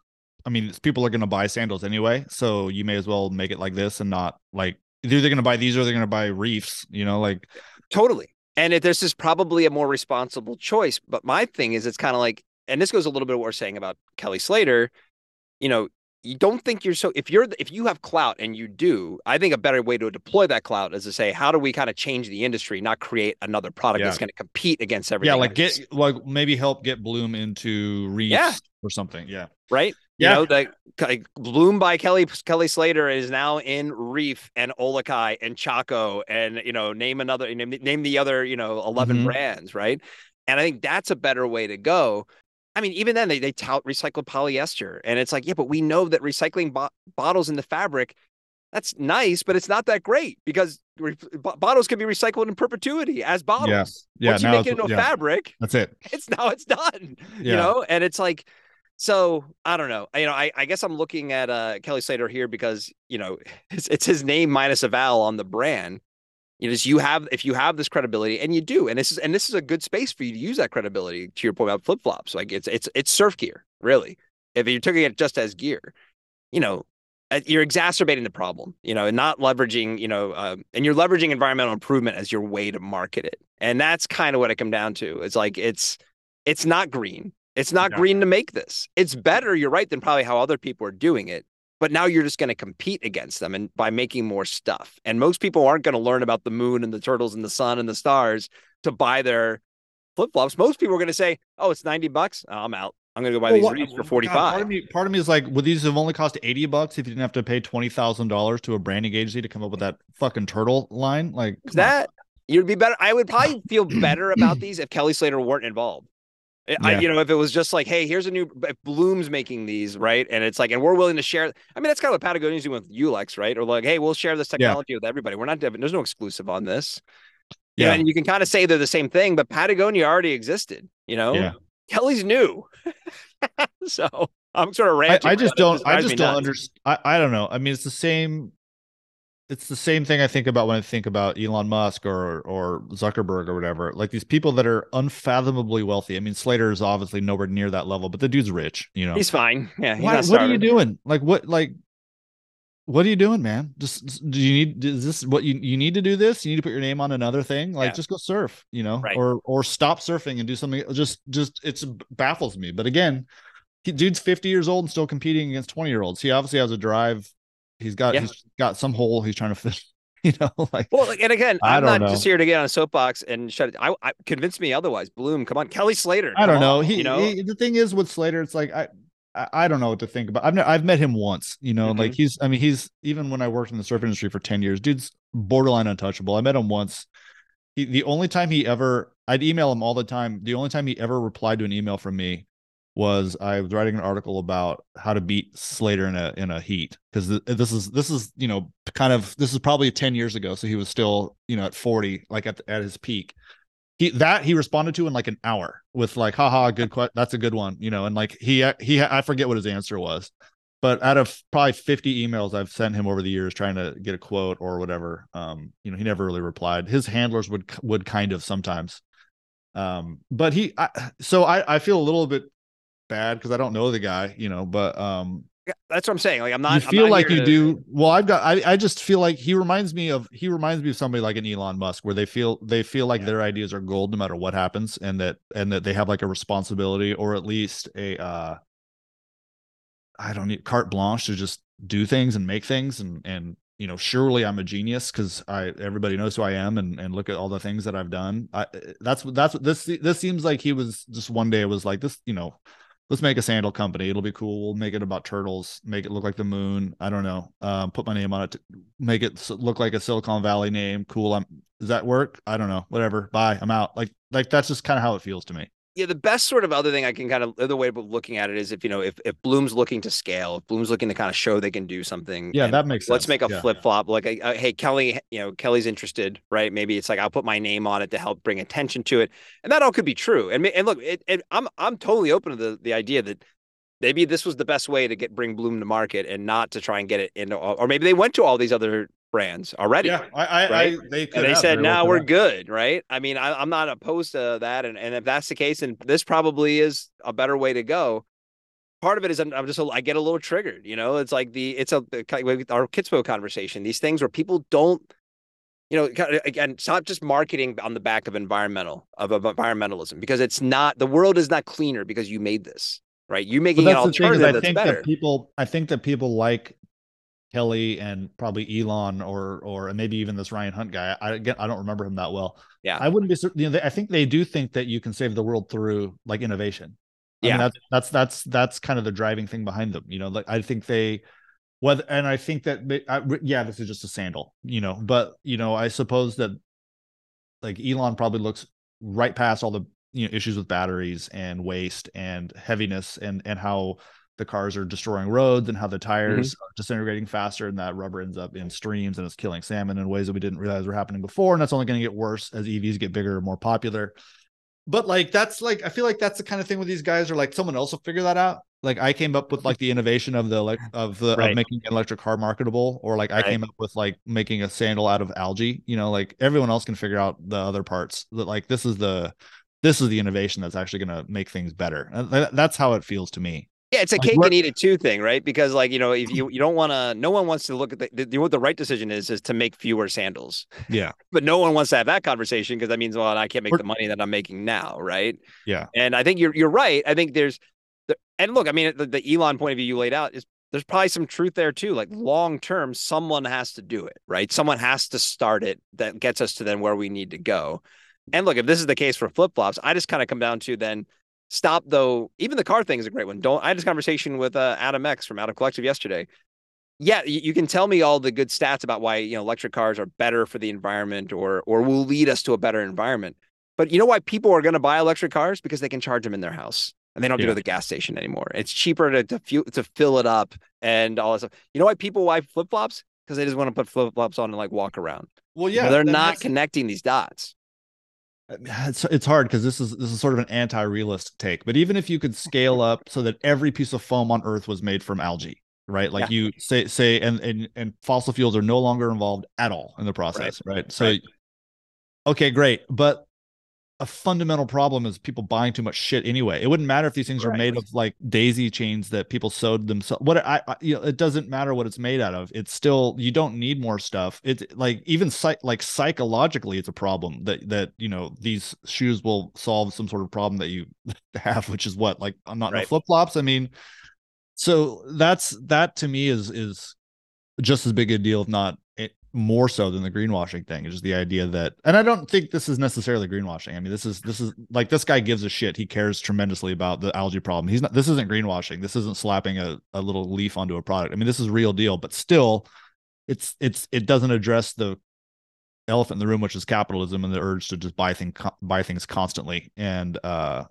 I mean, people are going to buy sandals anyway, so you may as well make it like this and not like they're either going to buy these or they're going to buy reefs, you know, like Totally. And this is probably a more responsible choice. But my thing is, it's kind of like, and this goes a little bit of what we're saying about Kelly Slater. You know, you don't think you're so if you're if you have clout and you do, I think a better way to deploy that clout is to say, how do we kind of change the industry, not create another product that's going to compete against everything? yeah, like else, get like maybe help get Bloom into reefs Yeah. or something. Yeah. right. Yeah. You know, like like Bloom by Kelly Kelly Slater is now in Reef and OluKai and Chaco and you know name another name, name the other you know 11 Mhm. brands right and I think that's a better way to go. I mean even then they they tout recycled polyester and it's like yeah but we know that recycling bo- bottles in the fabric that's nice but it's not that great because re- bo- bottles can be recycled in perpetuity as bottles. Yeah, Once you make it into a yeah. fabric That's it. it's now it's done Yeah. you know and it's like so i don't know you know i, I guess i'm looking at uh kelly slater here because you know it's, it's his name minus a vowel on the brand. You know you have if you have this credibility and you do and this is and this is a good space for you to use that credibility to your point about flip-flops like it's it's it's surf gear really. If you're taking it just as gear you know uh, you're exacerbating the problem you know and not leveraging you know um, and you're leveraging environmental improvement as your way to market it. And that's kind of what it come down to it's like it's it's not green it's not Yeah. green to make this it's better you're right than probably how other people are doing it but now you're just going to compete against them and by making more stuff and most people aren't going to learn about the moon and the turtles and the sun and the stars to buy their flip flops, most people are going to say, "Oh, it's ninety bucks. Oh, I'm out. I'm going to go buy Well, these what- for forty part of me, part of me is like, would these have only cost eighty bucks if you didn't have to pay twenty thousand dollars to a branding agency to come up with that fucking turtle line? Like Is come on. that you'd be better? I would probably feel better about these if Kelly Slater weren't involved. I- I, you know, if it was just like, hey, here's a new if Bloom's making these, right? And it's like, and we're willing to share. I mean, that's kind of what Patagonia's doing with Ulex, right? Or like, hey, we'll share this Yeah. technology with everybody. We're not there's no exclusive on this. Yeah. and you can kind of say they're the same thing, but Patagonia already existed. You know, Yeah. Kelly's new. so I'm sort of I, ranting. I but just don't. I just don't understand. I, I don't know. I mean, it's the same. It's the same thing I think about when I think about Elon Musk or or Zuckerberg or whatever. Like these people that are unfathomably wealthy. I mean, Slater is obviously nowhere near that level, but the dude's rich. You know, He's fine. Yeah. He's Why- what are you doing? Like what? Like what are you doing, man? Just do you need? Is this what you you need to do? This you need to put your name on another thing. Like Yeah. just go surf, you know, Right. or or stop surfing and do something. Just just it's baffles me. But again, dude's fifty years old and still competing against twenty year olds. He obviously has a drive. He's got Yeah. he's got some hole he's trying to fill. You know, like Well, like, and again, I I'm don't not just here to get on a soapbox and shut it. I, I convince me otherwise. Bloom, come on, Kelly Slater. I don't know. on, He, you know, he- the thing is with Slater, it's like I, I, I don't know what to think about. I've ne- I've met him once, you know, Mhm. like he's. I mean, he's even when I worked in the surf industry for ten years, dude's borderline untouchable. I met him once. He, the only time he ever, I'd email him all the time. The only time he ever replied to an email from me was I was writing an article about how to beat Slater in a in a heat because this is this is you know kind of this is probably ten years ago, so he was still you know at forty, like at at his peak. He that he responded to in like an hour with like haha good que- that's a good one you know and like he he i forget what his answer was but out of probably 50 emails i've sent him over the years trying to get a quote or whatever um you know he never really replied. His handlers would would kind of sometimes. Um but he I, so i i feel a little bit bad because i don't know the guy you know but um Yeah, that's what I'm saying. Like, I'm not. you feel not like you to- do well i've got I, I just feel like he reminds me of he reminds me of somebody like an elon musk where they feel they feel like Yeah. their ideas are gold no matter what happens and that and that they have like a responsibility or at least a uh i don't need carte blanche to just do things and make things and and you know surely i'm a genius because i everybody knows who i am and and look at all the things that i've done i that's what that's what this this seems like he was just one day it was like this you know let's make a sandal company. It'll be cool. We'll make it about turtles make it look like the moon. I don't know. Um put my name on it to make it look like a silicon valley name. Cool. I'm does that work? I don't know. Whatever. Bye. I'm out. Like like that's just kind of how it feels to me Yeah, the best sort of other thing I can kind of other way of looking at it is if you know if if Bloom's looking to scale, if Bloom's looking to kind of show they can do something. yeah that makes sense let's make a Yeah. flip flop. Like, a, a, uh, hey, Kelly, you know, Kelly's interested, right? Maybe it's like I'll put my name on it to help bring attention to it, and that all could be true. And and look, it, it, I'm I'm totally open to the the idea that maybe this was the best way to get bring Bloom to market and not to try and get it into, all, or maybe they went to all these other brands already. yeah i i, right? I they could and they said, "Now could we're have." good, right?" I mean, I, I'm not opposed to that, and, and if that's the case, and this probably is a better way to go. Part of it is I'm, I'm just a, I get a little triggered, you know. It's like the it's a the our Kitspo conversation. These things where people don't, you know, again, it's not just marketing on the back of environmental of, of environmentalism because it's not the world is not cleaner because you made this, right? You making an that's the thing is I that's think better. that people I think that people like Kelly and probably Elon or or maybe even this Ryan Hunt guy. I again I don't remember him that well. Yeah. I wouldn't be you know I think they do think that you can save the world through like innovation. I mean, Yeah. that's that's that's that's kind of the driving thing behind them. You know, like I think they whether and I think that they, I, yeah, this is just a sandal. You know, but you know I suppose that like Elon probably looks right past all the you know issues with batteries and waste and heaviness and and how the cars are destroying roads and how the tires mm-hmm. are disintegrating faster and that rubber ends up in streams and it's killing salmon in ways that we didn't realize were happening before and that's only going to get worse as evs get bigger and more popular. But like that's like i feel like that's the kind of thing with these guys are like someone else will figure that out. Like i came up with like the innovation of the like of the Right. of making an electric car marketable or like i Right. came up with like making a sandal out of algae you know like everyone else can figure out the other parts that like this is the this is the innovation that's actually going to make things better. That's how it feels to me Yeah, it's a cake and eat it too thing, right? Because like you know, if you you don't want to, no one wants to look at the, the what the right decision is is to make fewer sandals, yeah but no one wants to have that conversation because that means well, I can't make We're- the money that I'm making now, right? yeah And I think you're you're right. I think there's, the, and look, I mean, the, the Elon point of view you laid out is there's probably some truth there too. Like long term, someone has to do it, right? Someone has to start it that gets us to then where we need to go. And look, if this is the case for flip flops, I just kind of come down to then stop though. Even the car thing is a great one. Don't I had this conversation with uh, Adam X from Adam Collective yesterday. Yeah, you, you can tell me all the good stats about why you know electric cars are better for the environment or or will lead us to a better environment. But you know why people are going to buy electric cars because they can charge them in their house and they don't Yeah. go to the gas station anymore. It's cheaper to to, fuel, to fill it up and all that stuff. You know why people buy flip flops? Because they just want to put flip flops on and like walk around. Well, Yeah, they're not connecting these dots. It's it's hard because this is this is sort of an anti-realist take but even if you could scale up so that every piece of foam on earth was made from algae right? Like you say say and, and and fossil fuels are no longer involved at all in the process right, so Right. okay great but a fundamental problem is people buying too much shit anyway it wouldn't matter if these things are Right. made of like daisy chains that people sewed themselves what I, I you know it doesn't matter what it's made out of it's still you don't need more stuff it's like even psych, like psychologically it's a problem that that you know these shoes will solve some sort of problem that you have which is what like i'm not Right. flip flops i mean so that's that to me is is just as big a deal if not more so than the greenwashing thing. Is just the idea that and i don't think this is necessarily greenwashing. I mean this is this is like this guy gives a shit. He cares tremendously about the algae problem. He's not this isn't greenwashing. This isn't slapping a, a little leaf onto a product. I mean this is real deal but still it's it's it doesn't address the elephant in the room which is capitalism and the urge to just buy things buy things constantly. And uh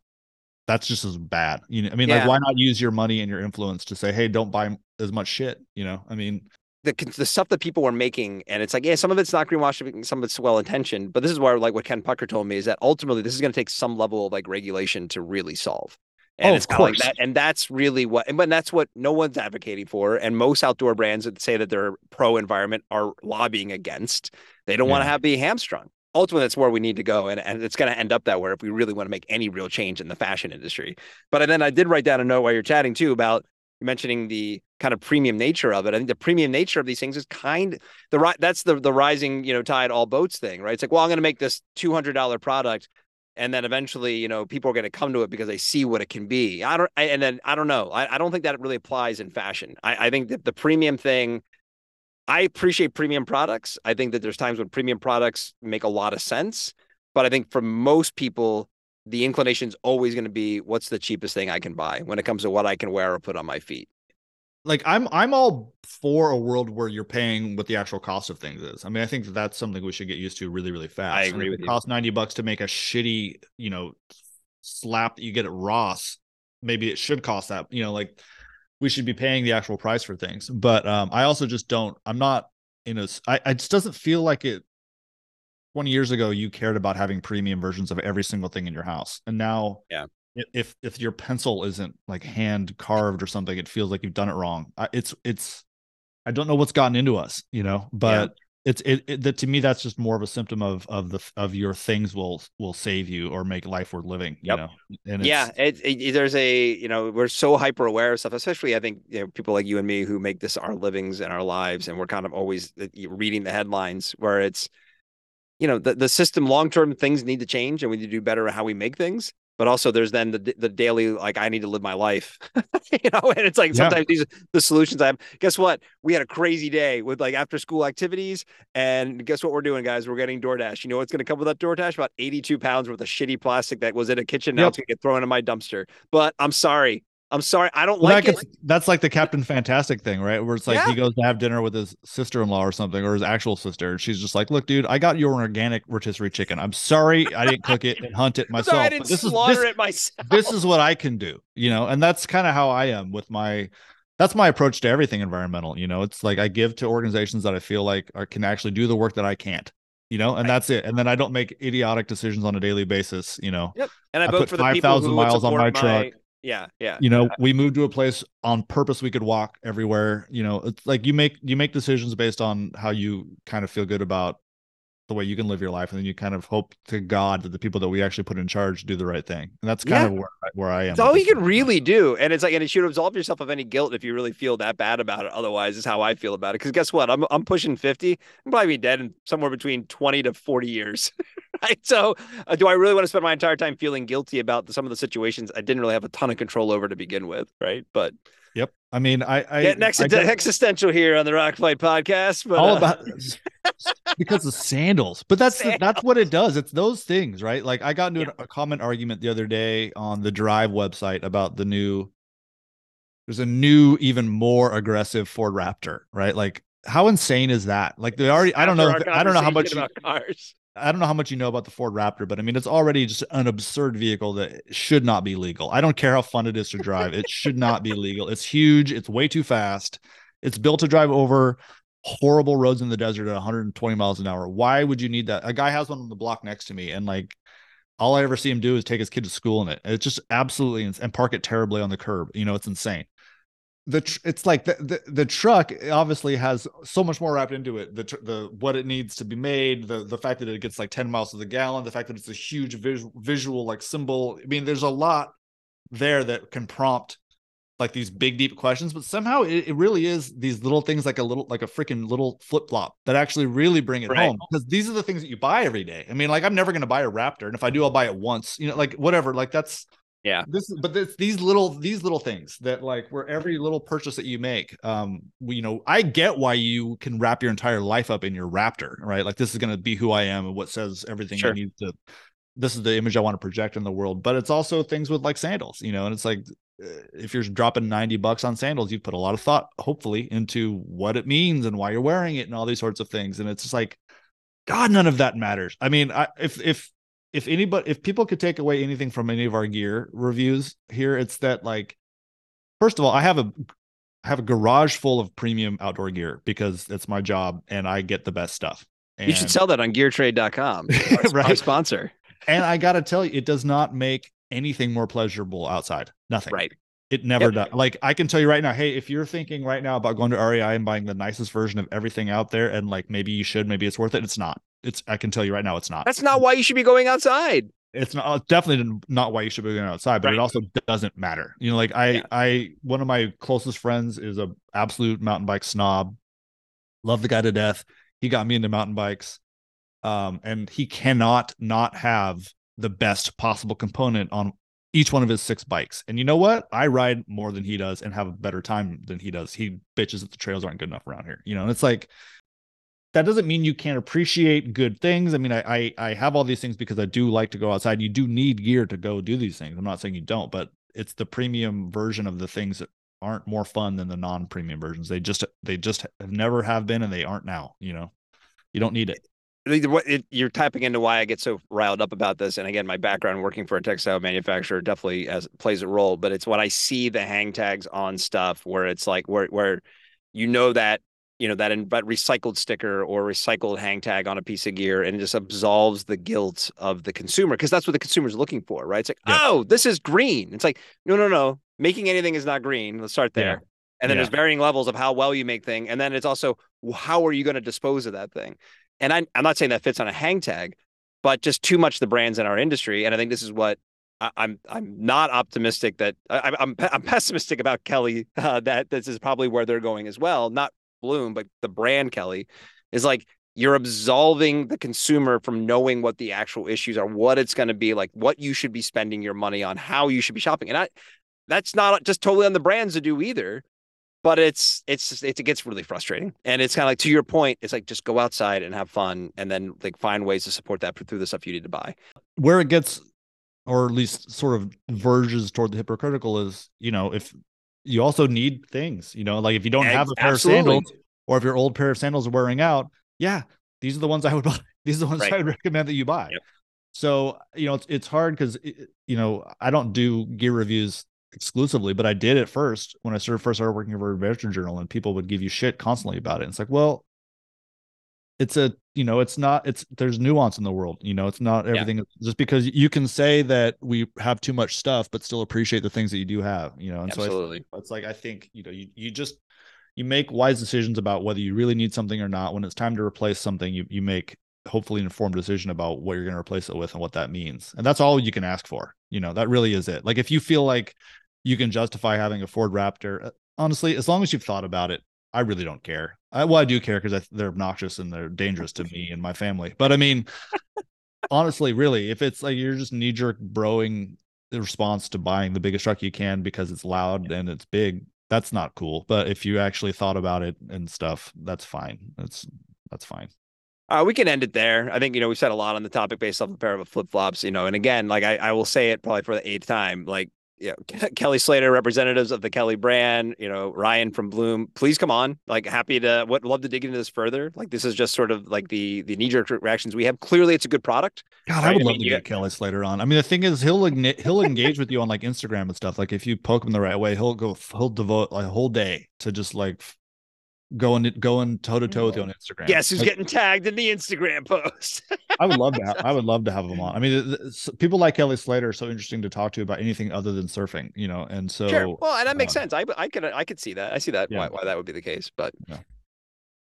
that's just as bad. You know i mean Yeah. like why not use your money and your influence to say hey don't buy as much shit you know? I mean the the stuff that people were making, and it's like, yeah, some of it's not greenwashing, some of it's well intentioned. But this is where, like, what Ken Pucker told me is that ultimately this is going to take some level of like regulation to really solve. And Oh, it's of like that, and that's really what, and but that's what no one's advocating for, and most outdoor brands that say that they're pro environment are lobbying against. They don't want to have be hamstrung. Ultimately, that's where we need to go, and, and it's going to end up that way if we really want to make any real change in the fashion industry. But then I did write down a note while you're chatting too about mentioning the kind of premium nature of it. I think the premium nature of these things is kind the that's the the rising you know tide all boats thing, right? It's like, well, I'm going to make this two hundred dollar product, and then eventually, you know, people are going to come to it because they see what it can be. I don't, I, and then I don't know. I, I don't think that really applies in fashion. I, I think that the premium thing. I appreciate premium products. I think that there's times when premium products make a lot of sense, but I think for most people, the inclination is always going to be what's the cheapest thing I can buy when it comes to what I can wear or put on my feet. like i'm i'm all for a world where you're paying what the actual cost of things is i mean i think that that's something we should get used to really really fast I agree if with it you. costs 90 bucks to make a shitty you know slap that you get at ross maybe it should cost that you know like we should be paying the actual price for things but um i also just don't i'm not in a i it just doesn't feel like it 20 years ago you cared about having premium versions of every single thing in your house and now Yeah. if if your pencil isn't like hand carved or something it feels like you've done it wrong I, it's it's i don't know what's gotten into us you know but it's it, it that to me that's just more of a symptom of of the of your things will will save you or make life worth living you Yep. know and yeah, it, it, there's a you know we're so hyper aware of stuff, especially I think you know people like you and me who make this our livings and our lives, and we're kind of always uh, reading the headlines where it's you know the the system long term things need to change and we need to do better at how we make things. But also, there's then the the daily like I need to live my life, you know. And it's like Yeah. sometimes these are the solutions I have. Guess what? We had a crazy day with like after school activities, and guess what we're doing, guys? We're getting DoorDash. You know what's going to come with that DoorDash? About 82 pounds worth of shitty plastic that was in a kitchen. Now Yep. it's going to get thrown in my dumpster. But I'm sorry. I'm sorry. I don't Well, like that it. that's like the Captain Fantastic thing, right? Where it's like Yeah. he goes to have dinner with his sister in law or something, or his actual sister. And she's just like, Look, dude, I got your organic rotisserie chicken. I'm sorry I didn't cook it and hunt it I'm sorry, myself. I didn't this is this, it myself. this is what I can do, you know, and that's kind of how I am with my that's my approach to everything environmental. You know, it's like I give to organizations that I feel like are, can actually do the work that I can't, you know, and that's it. And then I don't make idiotic decisions on a daily basis, you know. Yep. and I, I vote put for the people 5,000 who miles on support my truck. Yeah, yeah. you know we moved to a place on purpose we could walk everywhere you know it's like you make you make decisions based on how you kind of feel good about the way you can live your life and then you kind of hope to god that the people that we actually put in charge do the right thing and that's kind Yeah. of where, I- where i am It's all you can really do. And it's like, and it should absolve yourself of any guilt if you really feel that bad about it. Otherwise, is how I feel about it. Because guess what? I'm I'm pushing 50. I'm probably be dead in somewhere between 20 to 40 years. right. So uh, do I really want to spend my entire time feeling guilty about the, some of the situations I didn't really have a ton of control over to begin with? Right. But yep i mean i i getting I existen- get existential here on the Rock Fight podcast. But all uh, about because of sandals. But that's Sandals. that's what it does. It's those things, right? Like I got into yeah. a comment argument the other day on the Drive website about the new. There's a new, even more aggressive Ford Raptor, right? Like how insane is that? Like they already. I don't know. I don't know how much. Cars. I don't know how much you know about the Ford Raptor, but I mean, it's already just an absurd vehicle that should not be legal. I don't care how fun it is to drive; it should not be legal. It's huge. It's way too fast. It's built to drive over horrible roads in the desert at 120 miles an hour. Why would you need that? A guy has one on the block next to me, and like all I ever see him do is take his kid to school in it. It's just absolutely and park it terribly on the curb. You know, it's insane. The tr- it's like the, the, the truck obviously has so much more wrapped into it. The tr- the what it needs to be made, the the fact that it gets like 10 miles to the gallon, the fact that it's a huge visual visual like symbol. I mean, there's a lot there that can prompt like these big deep questions but somehow it, it really is these little things like a little like a freaking little flip-flop that actually really bring it right. home because these are the things that you buy every day i mean like i'm never going to buy a raptor and if i do i'll buy it once you know like whatever like that's yeah this but it's these little these little things that like where every little purchase that you make um you know i get why you can wrap your entire life up in your raptor right like this is going to be who i am and what says everything sure. i need to this is the image I want to project in the world. But it's also things with like sandals, you know, and it's like uh, if you're dropping 90 bucks on sandals, you put a lot of thought, hopefully, into what it means and why you're wearing it and all these sorts of things. And it's just like, God, none of that matters. I mean, I, if if if anybody if people could take away anything from any of our gear reviews here, it's that like, first of all, I have a I have a garage full of premium outdoor gear because it's my job and I get the best stuff. And, you should sell that on geartrade.com, our, right? our sponsor and I got to tell you, it does not make anything more pleasurable outside. Nothing. Right. It never yep. does. Like I can tell you right now, hey, if you're thinking right now about going to REI and buying the nicest version of everything out there, and like maybe you should, maybe it's worth it. It's not. It's I can tell you right now, it's not. That's not why you should be going outside. It's not uh, definitely not why you should be going outside, but right. it also doesn't matter. You know, like I, yeah. I, one of my closest friends is a absolute mountain bike snob. Love the guy to death. He got me into mountain bikes um, and he cannot not have the best possible component on each one of his six bikes. And you know what? I ride more than he does and have a better time than he does. He bitches that the trails aren't good enough around here. You know, and it's like that doesn't mean you can't appreciate good things. I mean, I, I I have all these things because I do like to go outside. You do need gear to go do these things. I'm not saying you don't, but it's the premium version of the things that aren't more fun than the non-premium versions. They just they just have never have been and they aren't now, you know. You don't need it What you're tapping into why I get so riled up about this. And again, my background working for a textile manufacturer definitely plays a role. But it's when I see the hang tags on stuff where it's like where where you know that you know that in, but recycled sticker or recycled hang tag on a piece of gear and it just absolves the guilt of the consumer because that's what the consumer is looking for, right? It's like, yeah. oh, this is green. It's like, no, no, no. Making anything is not green. Let's start there. Yeah. And then yeah. there's varying levels of how well you make thing. And then it's also how are you going to dispose of that thing? and I, I'm not saying that fits on a hang tag, but just too much the brands in our industry. And I think this is what I, I'm I'm not optimistic that I, I'm I'm pessimistic about Kelly uh, that this is probably where they're going as well. Not Bloom, but the brand Kelly is like you're absolving the consumer from knowing what the actual issues are, what it's going to be like, what you should be spending your money on, how you should be shopping, and I that's not just totally on the brands to do either but it's it's it gets really frustrating. And it's kind of like to your point it's like just go outside and have fun and then like find ways to support that through the stuff you need to buy. Where it gets or at least sort of verges toward the hypocritical is you know if you also need things you know like if you don't have a pair Absolutely. of sandals or if your old pair of sandals are wearing out yeah these are the ones i would buy these are the ones right. i would recommend that you buy yep. so you know it's, it's hard because you know i don't do gear reviews exclusively, but I did at first when I started first started working for Adventure journal, and people would give you shit constantly about it. And it's like, well, it's a you know, it's not it's there's nuance in the world. You know, it's not everything yeah. just because you can say that we have too much stuff, but still appreciate the things that you do have. You know, and Absolutely. so it's like I think you know you you just you make wise decisions about whether you really need something or not. When it's time to replace something, you you make hopefully an informed decision about what you're going to replace it with and what that means. And that's all you can ask for. You know, that really is it. Like if you feel like you can justify having a Ford Raptor, uh, honestly, as long as you've thought about it, I really don't care. I, well, I do care because they're obnoxious and they're dangerous to me and my family. But I mean, honestly, really, if it's like you're just knee jerk broing the response to buying the biggest truck you can because it's loud and it's big, that's not cool. But if you actually thought about it and stuff, that's fine. That's that's fine. Uh, we can end it there. I think you know we've said a lot on the topic based off a pair of flip flops. You know, and again, like I, I will say it probably for the eighth time. Like, you know, Kelly Slater, representatives of the Kelly brand. You know, Ryan from Bloom, please come on. Like, happy to would love to dig into this further. Like, this is just sort of like the the knee jerk reactions we have. Clearly, it's a good product. God, I would love to get Kelly Slater on. I mean, the thing is, he'll he'll engage with you on like Instagram and stuff. Like, if you poke him the right way, he'll go he'll devote like a whole day to just like going going toe to toe with you on Instagram. Guess who's like, getting tagged in the Instagram post? I would love that. I would love to have them on. I mean, people like Kelly Slater are so interesting to talk to about anything other than surfing, you know. And so, sure. well, and that makes uh, sense. I I could I could see that. I see that yeah. why, why that would be the case. But yeah.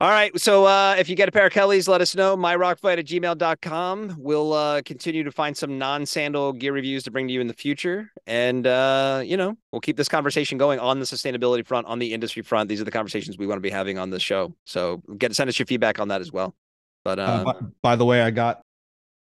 All right. So uh, if you get a pair of Kellys, let us know. MyRockfight at gmail.com. We'll uh, continue to find some non sandal gear reviews to bring to you in the future. And, uh, you know, we'll keep this conversation going on the sustainability front, on the industry front. These are the conversations we want to be having on the show. So get send us your feedback on that as well. But uh, by, by, the way, I got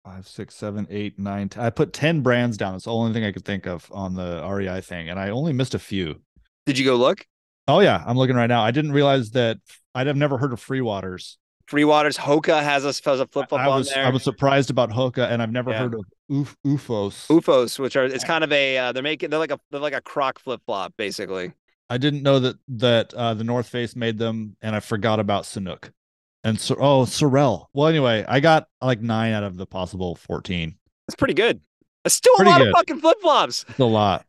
five, six, seven, eight, nine. T- I put 10 brands down. It's the only thing I could think of on the REI thing. And I only missed a few. Did you go look? Oh, yeah. I'm looking right now. I didn't realize that I'd have never heard of Freewaters. Free Waters Hoka has a, has a flip flop on there. I was surprised about Hoka, and I've never yeah. heard of Uf, Oofos. Oofos, which are it's kind of a uh, they're making they're like a they're like a croc flip flop basically. I didn't know that that uh, the North Face made them, and I forgot about Sanuk. And so, oh, Sorel. Well, anyway, I got like nine out of the possible fourteen. That's pretty good. That's still pretty a lot good. of fucking flip flops. It's a lot.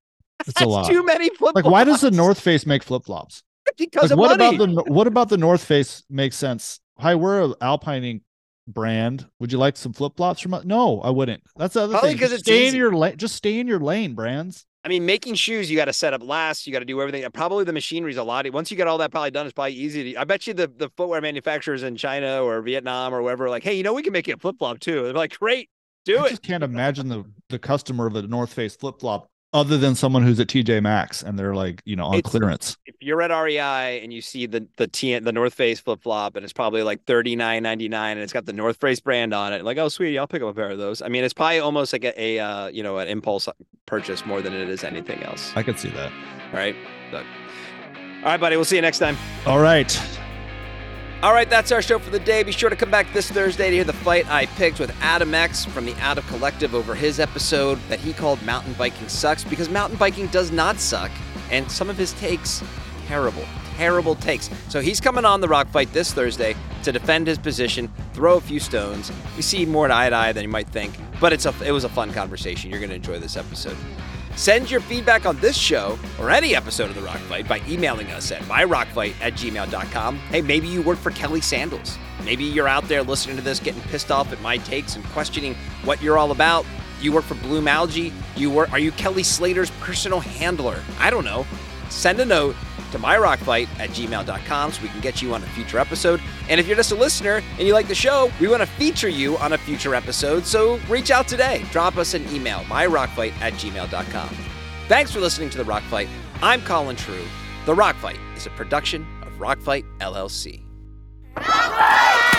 It's That's a lot. Too many flip. Like, why does the North Face make flip flops? because like, what money. about the what about the North Face makes sense? Hi, we're an alpining brand. Would you like some flip flops from us? No, I wouldn't. That's the other Probably thing. Because it's stay easy. in your lane. Just stay in your lane, brands. I mean, making shoes, you got to set up last. You got to do everything. Probably the machinery is a lot. Once you get all that probably done, it's probably easy. To, I bet you the, the footwear manufacturers in China or Vietnam or wherever, like, hey, you know, we can make you a flip flop too. They're like, great, do I it. I just can't imagine the the customer of the North Face flip flop other than someone who's at TJ Maxx and they're like, you know, on it's, clearance. If you're at REI and you see the the T the North Face flip flop and it's probably like thirty nine ninety nine and it's got the North Face brand on it, like, oh sweetie, I'll pick up a pair of those. I mean, it's probably almost like a, a uh, you know an impulse purchase more than it is anything else. I could see that. All right. But, all right, buddy. We'll see you next time. All right. All right, that's our show for the day. Be sure to come back this Thursday to hear the fight I picked with Adam X from the Out of Collective over his episode that he called Mountain Biking Sucks because mountain biking does not suck, and some of his takes, terrible, terrible takes. So he's coming on the Rock Fight this Thursday to defend his position, throw a few stones. We see more eye to eye than you might think, but it's a, it was a fun conversation. You're going to enjoy this episode. Send your feedback on this show or any episode of The Rock Fight by emailing us at myrockfight at gmail.com. Hey, maybe you work for Kelly Sandals. Maybe you're out there listening to this getting pissed off at my takes and questioning what you're all about. You work for Bloom Algae? You work, are you Kelly Slater's personal handler? I don't know. Send a note to myrockfight at gmail.com so we can get you on a future episode. And if you're just a listener and you like the show, we want to feature you on a future episode. So reach out today. Drop us an email, myrockfight at gmail.com. Thanks for listening to The Rock Fight. I'm Colin True. The Rock Fight is a production of Rock Fight LLC. Rock